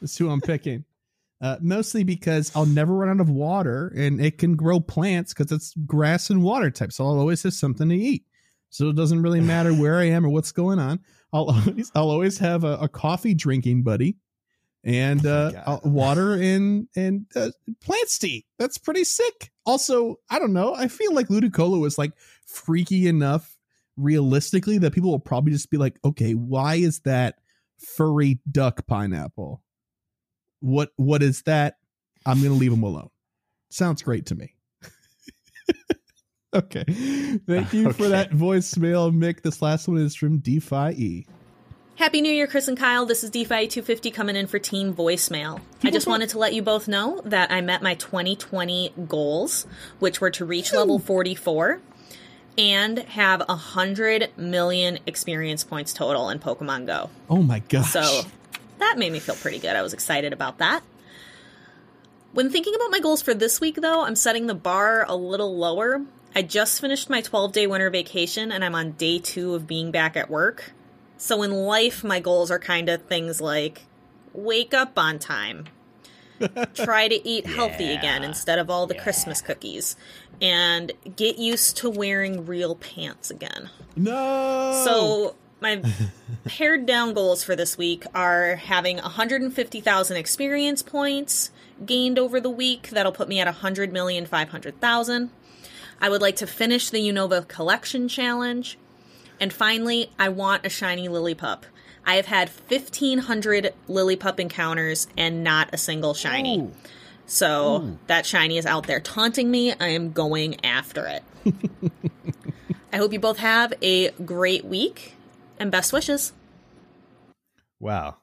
A: That's who I'm picking. Uh, mostly because I'll never run out of water and it can grow plants because it's grass and water type. So I'll always have something to eat. So it doesn't really matter where I am or what's going on. I'll always, I'll always have a, a coffee drinking buddy and
B: Oh
A: uh, uh, water and and uh, plants to. That's pretty sick. Also, I don't know. I feel like Ludicolo is like freaky enough realistically that people will probably just be like, okay, why is that furry duck pineapple? What what is that? I'm gonna leave him alone. Sounds great to me. okay. Thank you for
B: Okay.
A: that voicemail, Mick. This last one is from DeFi E.
E: Happy New Year, Chris and Kyle. This is DeFi 250 coming in for team voicemail. I just wanted to let you both know that I met my 2020 goals, which were to reach level 44 and have 100 million experience points total in Pokemon Go.
A: Oh my gosh.
E: So that made me feel pretty good. I was excited about that. When thinking about my goals for this week, though, I'm setting the bar a little lower. I just finished my 12 day winter vacation and I'm on day two of being back at work. So in life, my goals are kind of things like wake up on time, try to eat healthy again instead of all the Christmas cookies, and get used to wearing real pants again.
A: no.
E: So my pared down goals for this week are having 150,000 experience points gained over the week. That'll put me at 100,500,000. I would like to finish the Unova collection challenge. And finally, I want a shiny Lillipup. I have had 1,500 Lillipup encounters and not a single shiny. So that shiny is out there taunting me. I am going after it. I hope you both have a great week and best wishes.
B: Wow.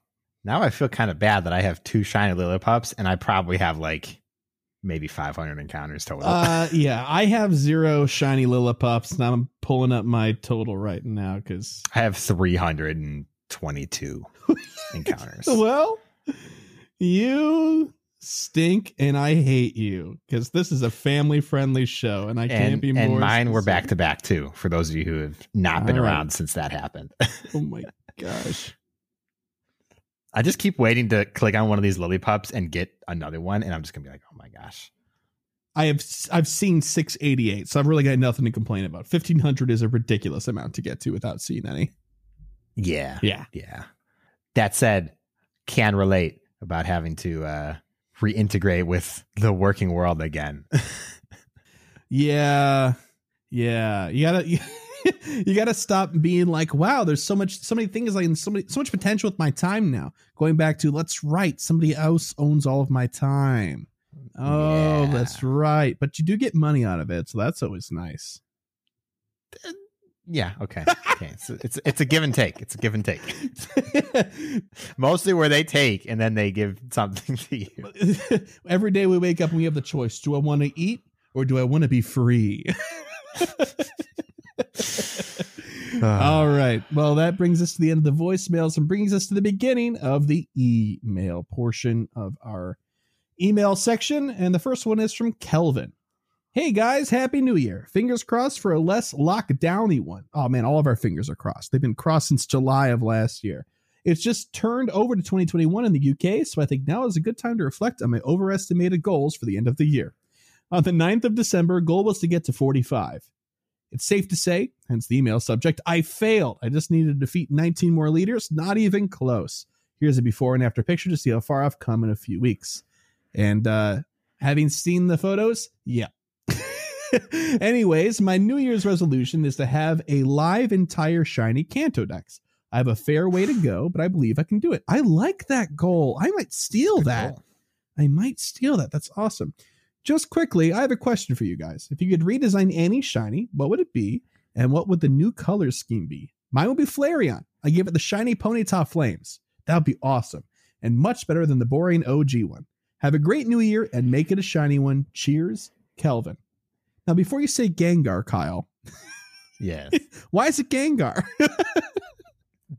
B: Now I feel kind of bad that I have two shiny Lillipups and I probably have like maybe 500 encounters total.
A: Uh, yeah, I have zero shiny Lillipups, and I'm pulling up my total right now because,
B: I have 322 encounters.
A: well, you stink, and I hate you because this is a family-friendly show, and I can't
B: and,
A: be more.
B: and mine were back to back too, for those of you who have not been
A: All right.
B: around since that happened.
A: Oh my gosh!
B: I just keep waiting to click on one of these Lillipups and get another one, and I'm just gonna be like, oh my gosh.
A: I have I've seen 688, so I've really got nothing to complain about. 1500 is a ridiculous amount to get to without seeing any.
B: Yeah.
A: Yeah.
B: Yeah. That said, can relate about having to uh reintegrate with the working world again.
A: Yeah. Yeah. You gotta you gotta stop being like, wow, there's so much so many things like and so many so much potential with my time now. Going back to let's write. somebody else owns all of my time. Oh,
B: Yeah.
A: that's right. But you do get money out of it, so that's always nice.
B: yeah, okay. Okay. So it's it's a give and take. It's a give and take. Mostly where they take and then they give something to you.
A: Every day we wake up and we have the choice: do I want to eat or do I want to be free? Ah. All right. Well, that brings us to the end of the voicemails and brings us to the beginning of the email portion of our email section. And the first one is from Kelvin. Hey guys, happy new year. Fingers crossed for a less lockdowny one. Oh man, all of our fingers are crossed. They've been crossed since July of last year. It's just turned over to 2021 in the UK, so I think now is a good time to reflect on my overestimated goals for the end of the year. On the 9th of December, goal was to get to 45. It's safe to say, hence the email subject, I failed. I just needed to defeat 19 more leaders, not even close. Here's a before and after picture to see how far I've come in a few weeks. And uh having seen the photos, yeah. Anyways, my New Year's resolution is to have a live entire shiny Kanto Dex. I have a fair way to go, but I believe I can do it. I like that goal. I might steal
B: Good
A: that.
B: goal.
A: I might steal that. That's awesome. Just quickly, I have a question for you guys. If you could redesign any shiny, what would it be? And what would the new color scheme be? Mine would be Flareon. I give it the shiny Ponyta Flames. That would be awesome. And much better than the boring OG one. Have a great new year and make it a shiny one. Cheers, Kelvin. Now, before you say Gengar, Kyle,
B: Yes.
A: why is it Gengar?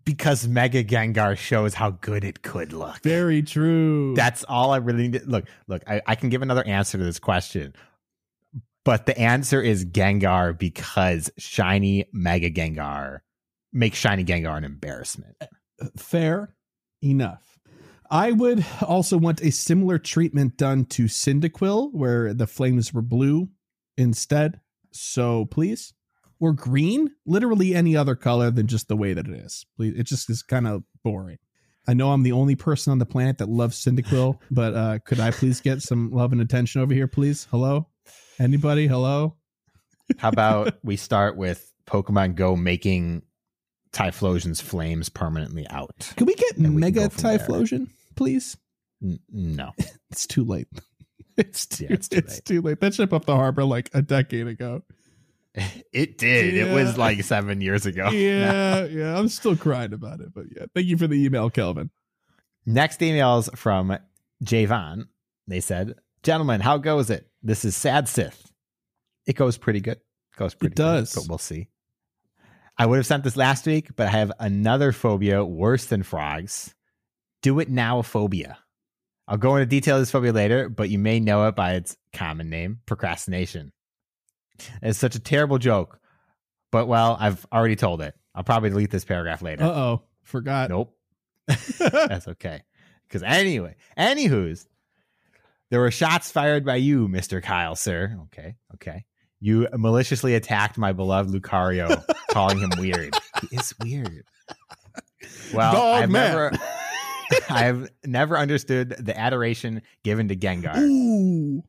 B: because Mega Gengar shows how good it could look.
A: Very true.
B: That's all I really need. Look, look, I, I can give another answer to this question, but the answer is Gengar because shiny Mega Gengar makes shiny Gengar an embarrassment.
A: Eh, fair enough. I would also want a similar treatment done to Cyndaquil, where the flames were blue instead. So please, or green, literally any other color than just the way that it is. Please, it just is kind of boring. I know I'm the only person on the planet that loves Cyndaquil, but uh, could I please get some love and attention over here, please? Hello, anybody? Hello.
B: How about we start with Pokemon Go making Typhlosion's flames permanently out?
A: Can we get
B: And we
A: Mega
B: go from there.
A: Typhlosion, please?
B: N- no.
A: It's too late. It's too,
B: Yeah, it's
A: it's,
B: too
A: too,
B: late.
A: late. That ship off the harbor like a decade ago.
B: It did. It was like seven years ago.
A: Yeah, yeah. I'm still crying about it, but yeah. Thank you for the email, Kelvin.
B: Next emails from Javon. They said, Gentlemen, how goes it? This is Sad Sith. It goes pretty good. It Goes pretty It
A: does.
B: good, but we'll see. I would have sent this last week, but I have another phobia worse than frogs. Do it now phobia. I'll go into detail of this phobia later, but you may know it by its common name, procrastination. It's such a terrible joke, but well, I've already told it. I'll probably delete this paragraph later.
A: Uh oh. Forgot.
B: Nope. That's okay. Because anyway, anywho's, there were shots fired by you, Mr. Kyle, sir. Okay, okay. You maliciously attacked my beloved Lucario, calling him weird. He is weird. Well,
A: Dog
B: I've
A: man.
B: never, I've never understood the adoration given to Gengar.
A: Ooh.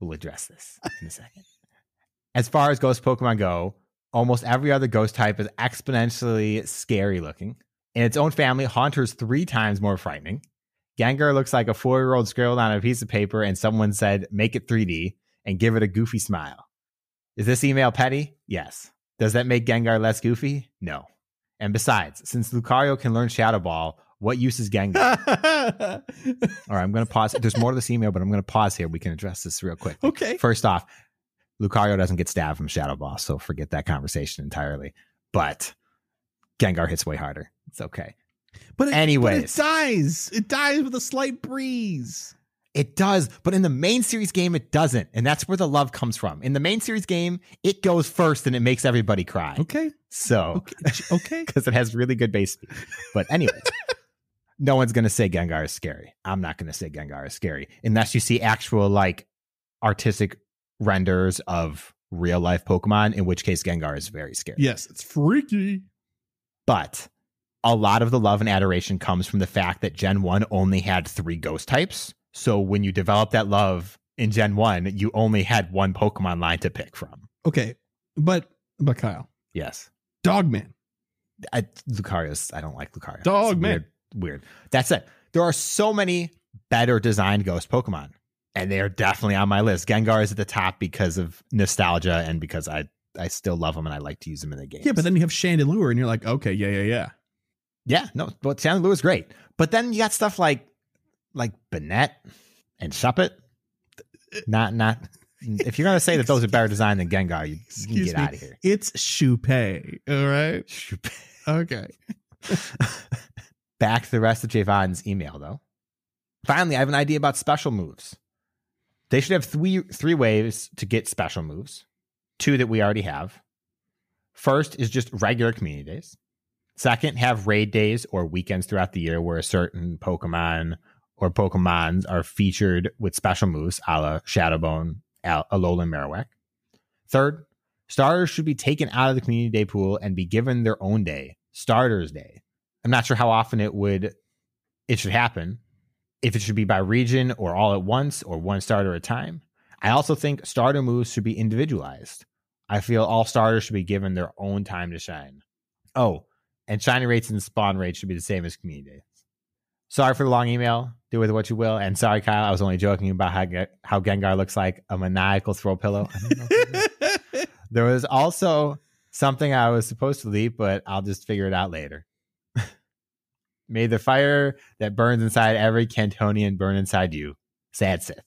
B: We'll address this in a second. As far as ghost Pokemon go, almost every other ghost type is exponentially scary looking. In its own family, Haunter's three times more frightening. Gengar looks like a four year old scribbled on a piece of paper and someone said, make it 3D and give it a goofy smile. Is this email petty? Yes. Does that make Gengar less goofy? No. And besides, since Lucario can learn Shadow Ball, what use is Gengar? All right, I'm going to pause. There's more to this email, but I'm going to pause here. We can address this real quick.
A: okay.
B: First off, Lucario doesn't get stabbed from Shadow Ball, so forget that conversation entirely. But Gengar hits way harder. It's okay.
A: But but it dies. It dies with a slight breeze.
B: It does, but in the main series game, it doesn't. And that's where the love comes from. In the main series game, it goes first and it makes everybody cry.
A: Okay.
B: So,
A: Okay. Okay.
B: because it has really good base speed. But anyway, no one's going to say Gengar is scary. I'm not going to say Gengar is scary unless you see actual like artistic renders of real life Pokemon, in which case Gengar is very scary.
A: yes, it's freaky.
B: But a lot of the love and adoration comes from the fact that Gen 1 only had three ghost types. So when you develop that love in Gen 1, you only had one Pokemon line to pick from.
A: Okay. But but Kyle.
B: Yes.
A: Dogman.
B: I, Lucario's, I don't like Lucario.
A: Dog,
B: It's
A: man.
B: Weird. That's it. There are so many better designed ghost Pokemon, and they are definitely on my list. Gengar is at the top because of nostalgia and because I, I still love them and I like to use them in the game.
A: Yeah, but then you have Chandelure and you're like, okay, yeah, yeah, yeah.
B: Yeah, no, but Santa is great. But then you got stuff like like Banette and Shuppet. Not not if you're gonna say that those are better designed than Gengar, you, you get
A: me.
B: out of here.
A: It's Shupei. All right. Okay.
B: Back to the rest of Javon's email though. Finally, I have an idea about special moves. They should have three three ways to get special moves. Two that we already have. First is just regular community days. Second, have raid days or weekends throughout the year where a certain Pokemon or Pokemons are featured with special moves, a la Shadowbone, Al- Alolan Marowak. Third, starters should be taken out of the community day pool and be given their own day, Starters Day. I'm not sure how often it would it should happen. If it should be by region or all at once or one starter at a time. I also think starter moves should be individualized. I feel all starters should be given their own time to shine. Oh, and shiny rates and spawn rates should be the same as community days. Sorry for the long email. Do with it what you will. And sorry, Kyle, I was only joking about how, how Gengar looks like a maniacal throw pillow. I don't know if it is. There was also something I was supposed to leave, but I'll just figure it out later. May the fire that burns inside every Kantonian burn inside you. Sad Sith.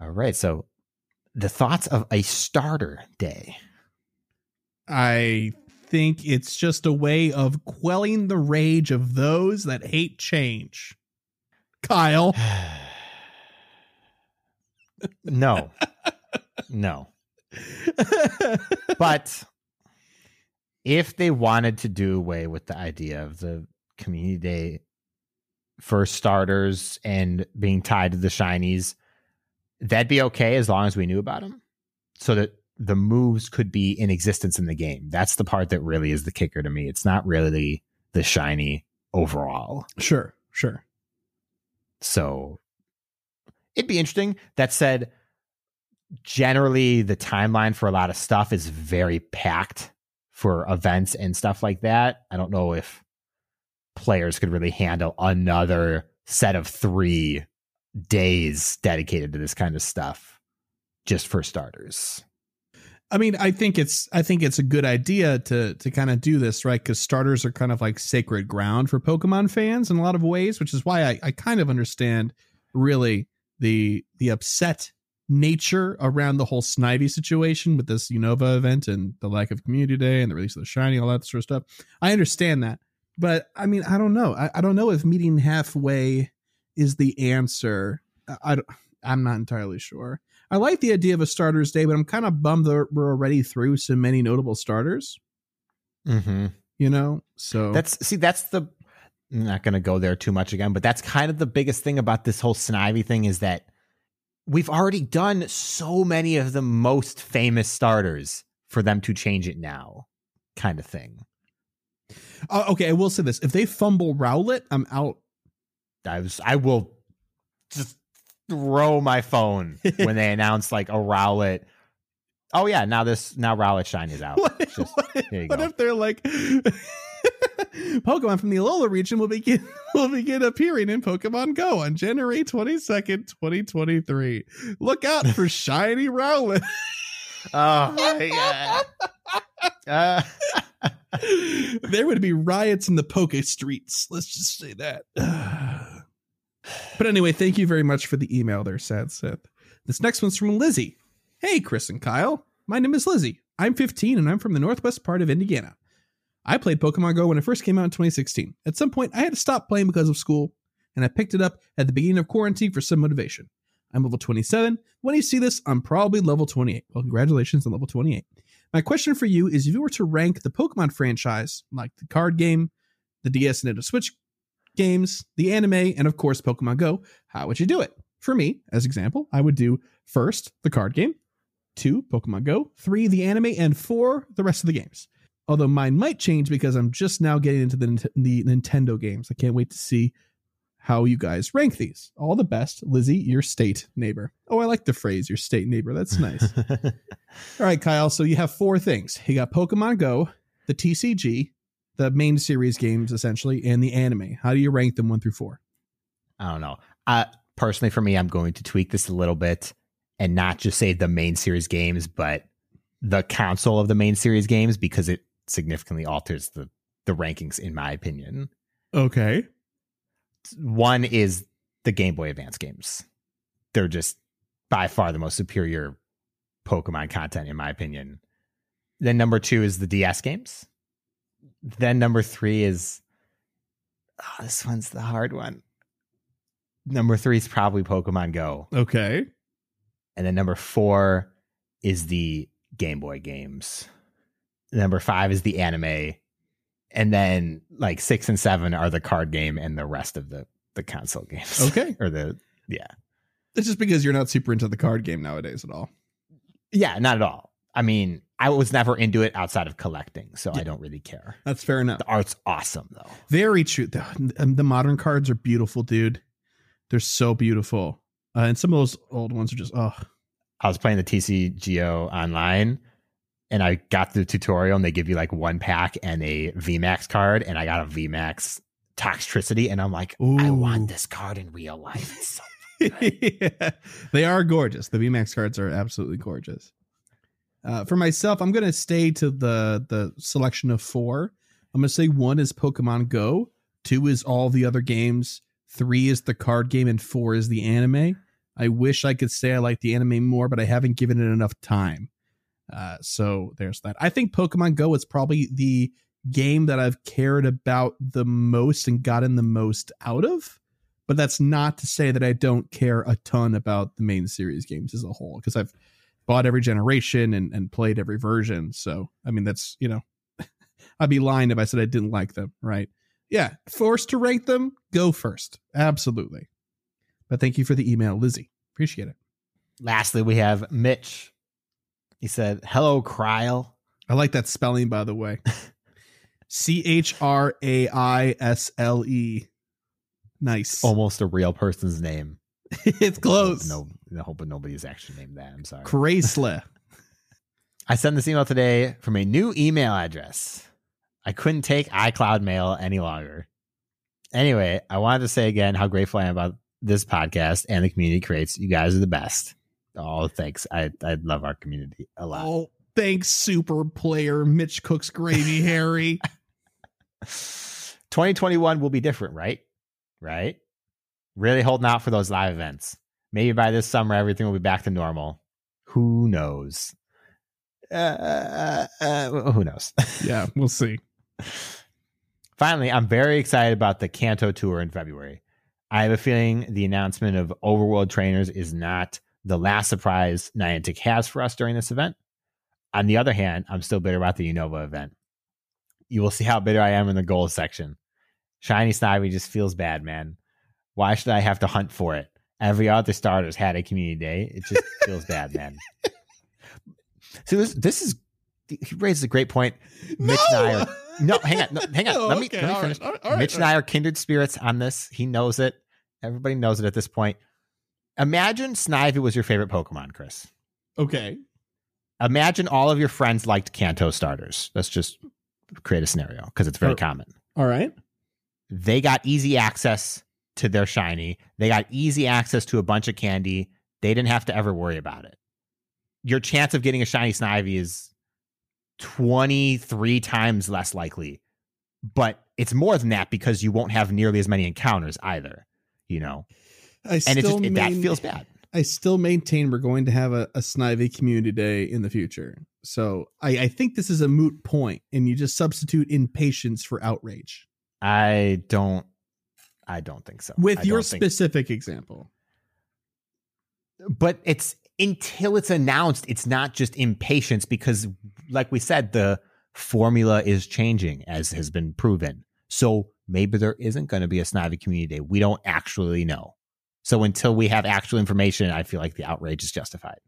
B: All right. So the thoughts of a starter day.
A: I think it's just a way of quelling the rage of those that hate change. Kyle.
B: no. No. But if they wanted to do away with the idea of the community day for starters and being tied to the shinies, that'd be okay as long as we knew about them, so that the moves could be in existence in the game. That's the part that really is the kicker to me. It's not really the shiny overall.
A: Sure, sure.
B: So it'd be interesting. That said, generally the timeline for a lot of stuff is very packed for events and stuff like that. I don't know if players could really handle another set of three days dedicated to this kind of stuff just for starters.
A: I mean, I think it's I think it's a good idea to to kind of do this, right? Because starters are kind of like sacred ground for Pokemon fans in a lot of ways, which is why I, I kind of understand really the the upset nature around the whole Snivy situation with this Unova event and the lack of community day and the release of the shiny, all that sort of stuff. I understand that. But I mean, I don't know. I, I don't know if meeting halfway is the answer. I, I, I'm not entirely sure. I like the idea of a starters day, but I'm kind of bummed that we're already through so many notable starters.
B: Mm-hmm.
A: You know, so
B: that's see, that's the. I'm not going to go there too much again, but that's kind of the biggest thing about this whole Snivy thing is that we've already done so many of the most famous starters for them to change it now, kind of thing.
A: Uh, okay, I will say this: if they fumble Rowlet, I'm out.
B: I was, I will just throw my phone when they announce like a Rowlet. Oh yeah, now this now Rowlet Shine is out.
A: What,
B: Just-
A: what- what if they're like Pokemon from the Alola region will begin will begin appearing in Pokemon Go on January 22nd, 2023. Look out for shiny Rowlet.
B: Oh my. Uh,
A: there would be riots in the Poke streets. Let's just say that. but anyway, thank you very much for the email there, Sad Sith. This next one's from Lizzie. Hey, Chris and Kyle. My name is Lizzie. I'm 15 and I'm from the northwest part of Indiana. I played Pokemon Go when it first came out in 2016. At some point, I had to stop playing because of school, and I picked it up at the beginning of quarantine for some motivation. I'm level 27. When you see this, I'm probably level 28. Well, congratulations on level 28. My question for you is if you were to rank the Pokemon franchise, like the card game, the DS and Nintendo Switch games, the anime, and of course Pokemon Go, how would you do it? For me, as example, I would do first the card game, two Pokemon Go, three the anime, and four the rest of the games. Although mine might change because I'm just now getting into the, the Nintendo games. I can't wait to see how you guys rank these. All the best, Lizzie, your state neighbor. Oh, I like the phrase, your state neighbor. That's nice. All right, Kyle. So you have four things. You got Pokemon Go, the TCG, the main series games essentially, and the anime. How do you rank them one through four?
B: I don't know. Uh, personally, for me, I'm going to tweak this a little bit and not just say the main series games, but the console of the main series games because it significantly alters the the rankings, in my opinion.
A: Okay.
B: One is the Game Boy Advance games. They're just by far the most superior Pokemon content, in my opinion. Then number two is the DS games. Then number three is oh, this one's the hard one. Number three is probably Pokemon Go.
A: Okay.
B: And then number four is the Game Boy games. Number five is the anime. And then like six and seven are the card game and the rest of the the console games.
A: Okay.
B: or the yeah.
A: It's just because you're not super into the card game nowadays at all.
B: Yeah, not at all. I mean, I was never into it outside of collecting, so I don't really care.
A: That's fair enough.
B: The art's awesome though.
A: Very true. The, um, the modern cards are beautiful, dude. They're so beautiful. Uh, and some of those old ones are just, oh,
B: I was playing the TCGO online and I got the tutorial and they give you like one pack and a VMAX card and I got a VMAX Toxtricity and I'm like, I
A: Ooh.
B: want this card in real life. It's so
A: yeah, they are gorgeous. The VMAX cards are absolutely gorgeous. Uh, for myself, I'm going to stay to the the selection of four. I'm going to say one is Pokemon Go, two is all the other games, three is the card game, and four is the anime. I wish I could say I like the anime more, but I haven't given it enough time. Uh, so there's that. I think Pokemon Go is probably the game that I've cared about the most and gotten the most out of but that's not to say that I don't care a ton about the main series games as a whole because I've bought every generation and, and played every version. So, I mean, that's, you know, I'd be lying if I said I didn't like them, right? Yeah, forced to rank them, go first. Absolutely. But thank you for the email, Lizzie. Appreciate it.
B: Lastly, we have Mitch. He said, "Hello, Kryle."
A: I like that spelling, by the way. C H R A I S L E. Nice.
B: Almost a real person's name.
A: it's close.
B: No, I hope nobody's actually named that. I'm sorry.
A: Chrysler.
B: I sent this email today from a new email address. I couldn't take iCloud mail any longer. Anyway, I wanted to say again how grateful I am about this podcast and the community creates. You guys are the best. Oh, thanks. I I love our community a lot.
A: Oh, thanks, super player Mitch Cook's gravy, Harry.
B: 2021 will be different, right? Right? Really holding out for those live events. Maybe by this summer, everything will be back to normal. Who knows? Uh, uh, uh, who knows?
A: yeah, we'll see.
B: Finally, I'm very excited about the Kanto tour in February. I have a feeling the announcement of Overworld trainers is not the last surprise Niantic has for us during this event. On the other hand, I'm still bitter about the Unova event. You will see how bitter I am in the goals section. Shiny Snivy just feels bad, man. Why should I have to hunt for it? Every other starter's had a community day. It just feels bad, man. So this this is he raises a great point. Mitch
A: no!
B: and I are no, hang on, no, hang on.
A: Oh,
B: let me,
A: okay,
B: let me finish.
A: right, right,
B: Mitch
A: all
B: and I are kindred spirits on this. He knows it. Everybody knows it at this point. Imagine Snivy was your favorite Pokemon, Chris.
A: Okay.
B: Imagine all of your friends liked Kanto starters. Let's just create a scenario because it's very
A: Oh.
B: common.
A: All right.
B: They got easy access to their shiny. They got easy access to a bunch of candy. They didn't have to ever worry about it. Your chance of getting a shiny Snivy is 23 times less likely. But it's more than that because you won't have nearly as many encounters either, you know.
A: I
B: And
A: still
B: just that feels bad.
A: I still maintain we're going to have a, a Snivy community day in the future. So I, I think this is a moot point, and you just substitute impatience for outrage
B: I don't I don't think so.
A: with
B: I
A: your
B: don't think-
A: specific example.
B: but it's until it's announced, it's not just impatience because, like we said, the formula is changing as has been proven. So maybe there isn't going to be a Snivy community day. We don't actually know. So until we have actual information, I feel like the outrage is justified.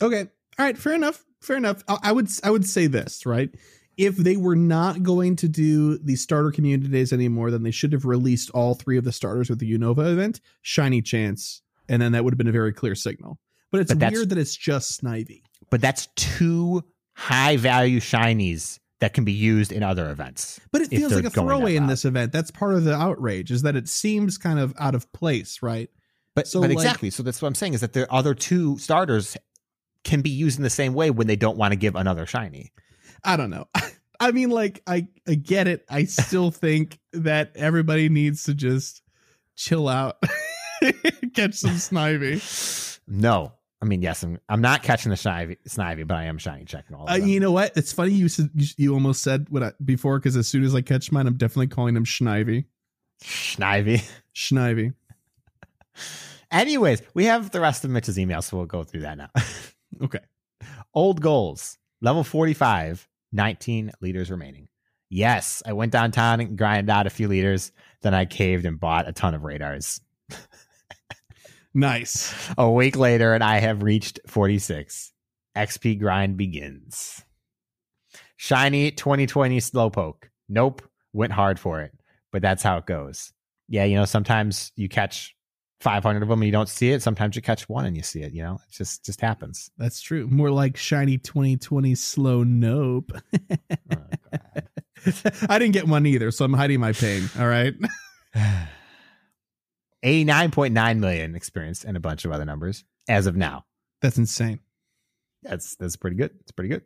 A: Okay. All right. Fair enough. Fair enough. I, I would I would say this right. If they were not going to do the starter community days anymore, then they should have released all three of the starters with the Unova event. Shiny chance, and then that would have been a very clear signal. But it's
B: But
A: weird that it's just Snivy.
B: But that's two high value shinies that can be used in other events.
A: But it feels like a throwaway in this event. That's part of the outrage is that it seems kind of out of place, right?
B: But
A: So,
B: but
A: like-
B: exactly. So that's what I'm saying is that the other two starters can be used in the same way when they don't want to give another shiny.
A: I don't know. I mean, like, I, I get it. I still think that everybody needs to just chill out, catch some Snivy.
B: No. I mean, yes, I'm, I'm not catching the Snivy, Snivy, but I am shiny checking all of
A: Uh,
B: them.
A: you know what? It's funny you said you, you almost said what I, before because as soon as I catch mine, I'm definitely calling him Snivy.
B: Snivy.
A: Snivy.
B: Anyways, we have the rest of Mitch's email, so we'll go through that now.
A: Okay.
B: Old goals. Level 45, 19 liters remaining. Yes, I went downtown and grinded out a few liters. Then I caved and bought a ton of radars.
A: Nice.
B: A week later, and I have reached 46. XP grind begins. Shiny 2020 Slowpoke. Nope. Went hard for it. But that's how it goes. Yeah, you know, sometimes you catch 500 of them and you don't see it. Sometimes you catch one and you see it. You know, it just just happens.
A: That's true. More like shiny 2020 slow nope.
B: Oh, God.
A: I didn't get one either, so I'm hiding my pain. All right.
B: 89.9 million experience and a bunch of other numbers as of now.
A: That's insane.
B: That's that's pretty good. It's pretty good.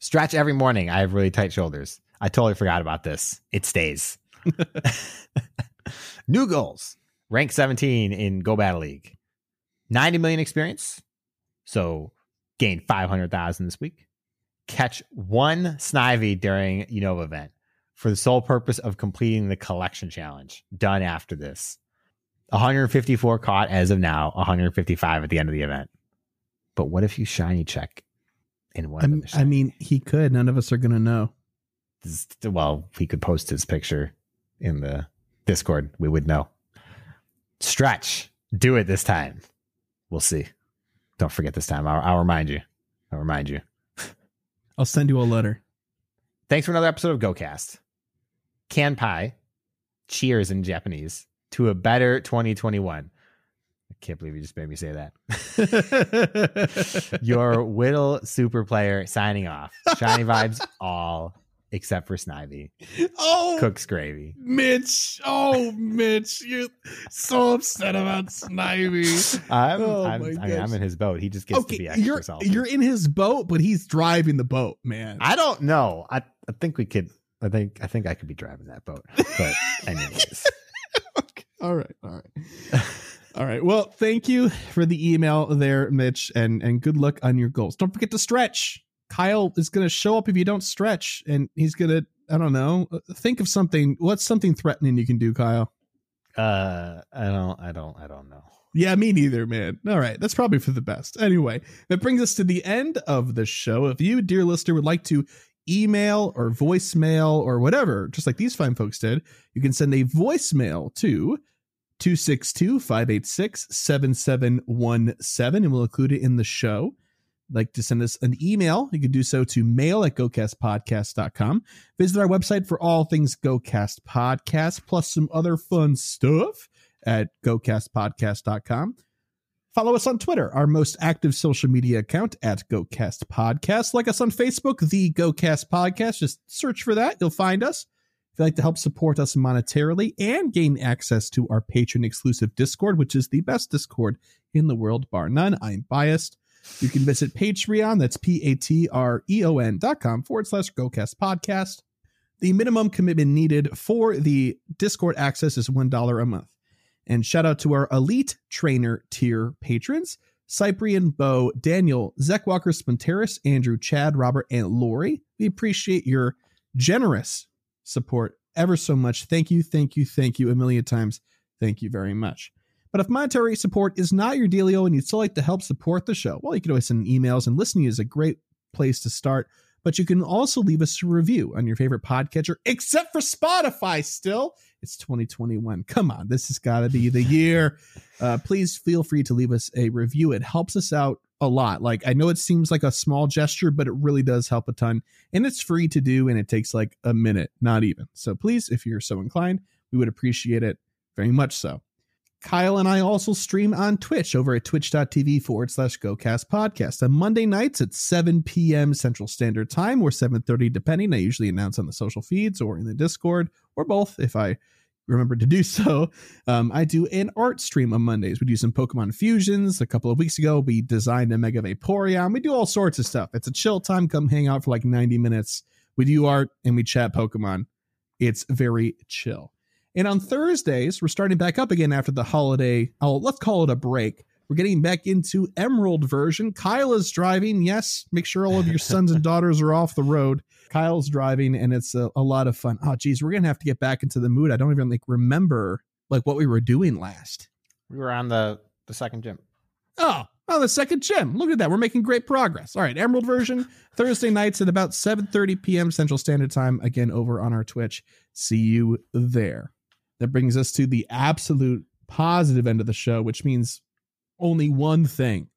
B: Stretch every morning. I have really tight shoulders. I totally forgot about this. It stays. New goals. Rank 17 in Go Battle League. 90 million experience. So gain 500,000 this week. Catch one Snivy during Unova event for the sole purpose of completing the collection challenge. Done after this. 154 caught as of now, 155 at the end of the event. But what if you shiny check in one
A: I'm-? I mean, he could. None of us are going to know.
B: Well, he could post his picture in the Discord, we would know. Stretch, do it this time. We'll see. Don't forget this time. I'll, I'll remind you. I'll remind you.
A: I'll send you a letter.
B: Thanks for another episode of GoCast. Kanpai. cheers in Japanese, to a better 2021. I can't believe you just made me say that. Your Whittle super player signing off. Shiny vibes all except for Snivy.
A: oh,
B: Cook's gravy.
A: Mitch. Oh, Mitch. You're so upset about Snivy.
B: I'm,
A: Oh
B: I'm, I mean. I'm in his boat. He just gets to be extra
A: you're
B: salty.
A: you're in his boat, but he's driving the boat, man.
B: I don't know. I, I think we could. I think I think I could be driving that boat. But anyways,
A: Okay. All right. All right. All right. Well, thank you for the email there, Mitch, and and good luck on your goals. Don't forget to stretch. Kyle is going to show up if you don't stretch, and he's going to I don't know uh, think of something. What's something threatening you can do, Kyle?
B: uh, I don't. I don't. I don't know.
A: Yeah, me neither, man. All right, that's probably for the best. Anyway, that brings us to the end of the show. If you, dear listener, would like to email or voicemail or whatever, just like these fine folks did, you can send a voicemail to 262 586 7717 and we'll include it in the show. Like to send us an email, you can do so to mail at gocastpodcast.com. Visit our website for all things GoCast Podcast, plus some other fun stuff at gocastpodcast.com. Follow us on Twitter, our most active social media account at GoCast Podcast. Like us on Facebook, the GoCast Podcast. Just search for that. You'll find us. If you'd like to help support us monetarily and gain access to our patron exclusive Discord, which is the best Discord in the world, bar none, I'm biased. You can visit Patreon, that's P A T R E O N dot com forward slash GoCast Podcast. The minimum commitment needed for the Discord access is $1 a month. And shout out to our elite trainer tier patrons Cyprian, Bo, Daniel, Zach Walker, Splinteris, Andrew, Chad, Robert, and Lori. We appreciate your generous support ever so much. Thank you, thank you, thank you a million times. Thank you very much. But if monetary support is not your dealio and you'd still like to help support the show, well, you can always send emails, and listening is a great place to start. But you can also leave us a review on your favorite podcatcher, except for Spotify still. It's 2021. Come on, this has got to be the year. Uh, please feel free to leave us a review. It helps us out a lot. Like, I know it seems like a small gesture, but it really does help a ton. And it's free to do, and it takes like a minute, not even. So please, if you're so inclined, we would appreciate it very much so. Kyle and I also stream on Twitch over at twitch.tv forward slash GoCast podcast on Monday nights at 7 p.m. Central Standard Time or 7.30 depending. I usually announce on the social feeds or in the Discord or both if I remember to do so. Um, I do an art stream on Mondays. We do some Pokemon fusions. A couple of weeks ago, we designed a Mega Vaporeon. We do all sorts of stuff. It's a chill time. Come hang out for like 90 minutes. We do art and we chat Pokemon. It's very chill. And on Thursdays, we're starting back up again after the holiday. Oh, let's call it a break. We're getting back into Emerald version. Kyle is driving. Yes, make sure all of your sons and daughters are off the road. Kyle's driving, and it's a, a lot of fun. Oh, geez, we're gonna have to get back into the mood. I don't even like remember like what we were doing last.
B: we were on the the second gym.
A: Oh, oh, the second gym. Look at that. We're making great progress. All right, Emerald version Thursday nights at about 7:30 p.m. Central Standard Time. Again, over on our Twitch. See you there. That brings us to the absolute positive end of the show, which means only one thing,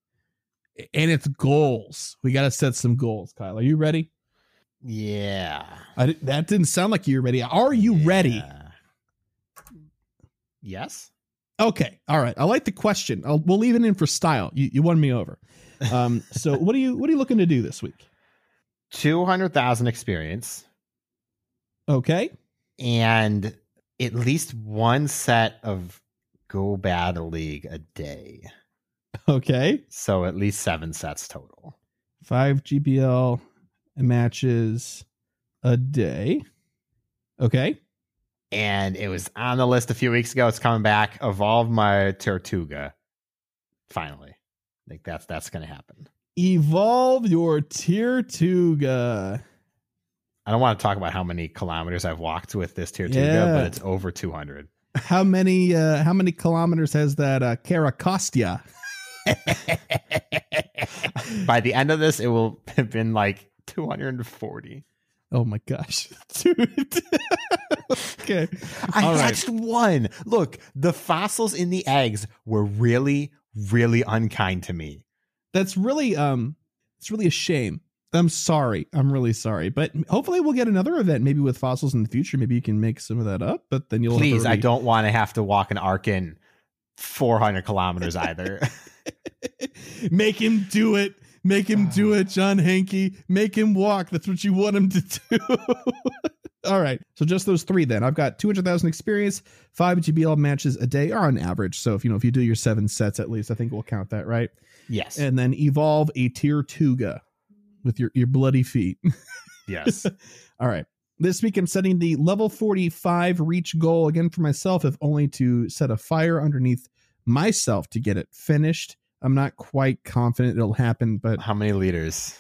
A: and it's goals. We got to set some goals. Kyle, are you ready?
B: Yeah.
A: I, that didn't sound like you were ready. Are you ready?
B: Yes.
A: Okay. All right. I like the question. I'll, we'll leave it in for style. You, you won me over. Um, so what are you what are you looking to do this week?
B: Two hundred thousand experience
A: Okay.
B: and at least one set of Go Battle League a day.
A: Okay.
B: So at least seven sets total.
A: Five GBL matches a day. Okay.
B: And it was on the list a few weeks ago. It's coming back. Evolve my Tirtouga. Finally. I think that's that's gonna happen.
A: Evolve your Tirtouga.
B: I don't want to talk about how many kilometers I've walked with this Tirtouga,
A: Yeah.
B: but it's over two hundred.
A: How many uh how many kilometers has that uh Carracosta?
B: By the end of this, it will have been like 240.
A: Oh my gosh. Dude. okay.
B: I
A: All right.
B: hatched one. Look, the fossils in the eggs were really, really unkind to me.
A: That's really um it's really a shame. I'm sorry. I'm really sorry. But hopefully we'll get another event maybe with fossils in the future. Maybe you can make some of that up, but then you'll have to
B: Please, I don't want to have to walk an Archen 400 kilometers either.
A: Make him do it. Make him do it, John Hankey. Make him walk. That's what you want him to do. All right. So just those three then. I've got 200,000 experience, five GBL matches a day or on average. So if you know, if you do your seven sets at least, I think we'll count that, right?
B: yes.
A: And then evolve a tier two Tuga with your, your bloody feet.
B: yes.
A: All right. This week I'm setting the level 45 reach goal again for myself, if only to set a fire underneath myself to get it finished. I'm not quite confident it'll happen, but
B: How many liters?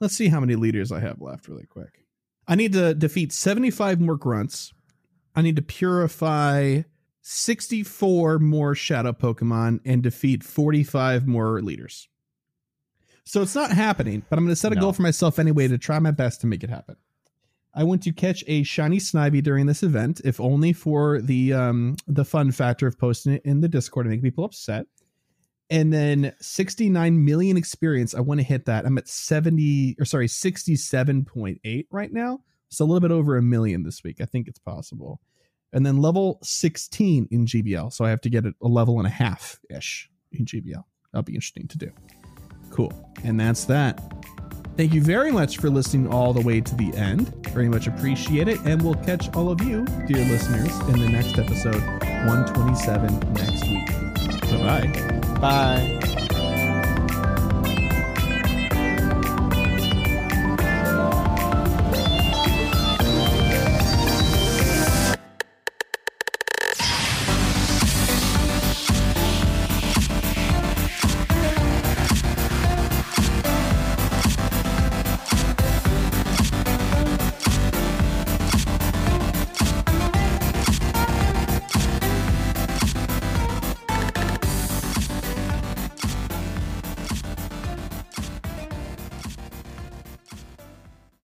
A: let's see how many liters I have left really quick. I need to defeat 75 more grunts. I need to purify 64 more shadow Pokemon and defeat 45 more leaders. So it's not happening, but I'm going to set a
B: No.
A: goal for myself anyway to try my best to make it happen. I want to catch a shiny Snivy during this event, if only for the um the fun factor of posting it in the Discord and making people upset. And then 69 million experience. I want to hit that. I'm at 70 or sorry, 67.8 right now. So a little bit over a million this week. I think it's possible. And then level 16 in GBL. So I have to get it a level and a half ish in GBL. That'll be interesting to do. Cool. And that's that. Thank you very much for listening all the way to the end. Very much appreciate it. And we'll catch all of you, dear listeners, in the next episode 127 next week. Bye bye.
B: Bye.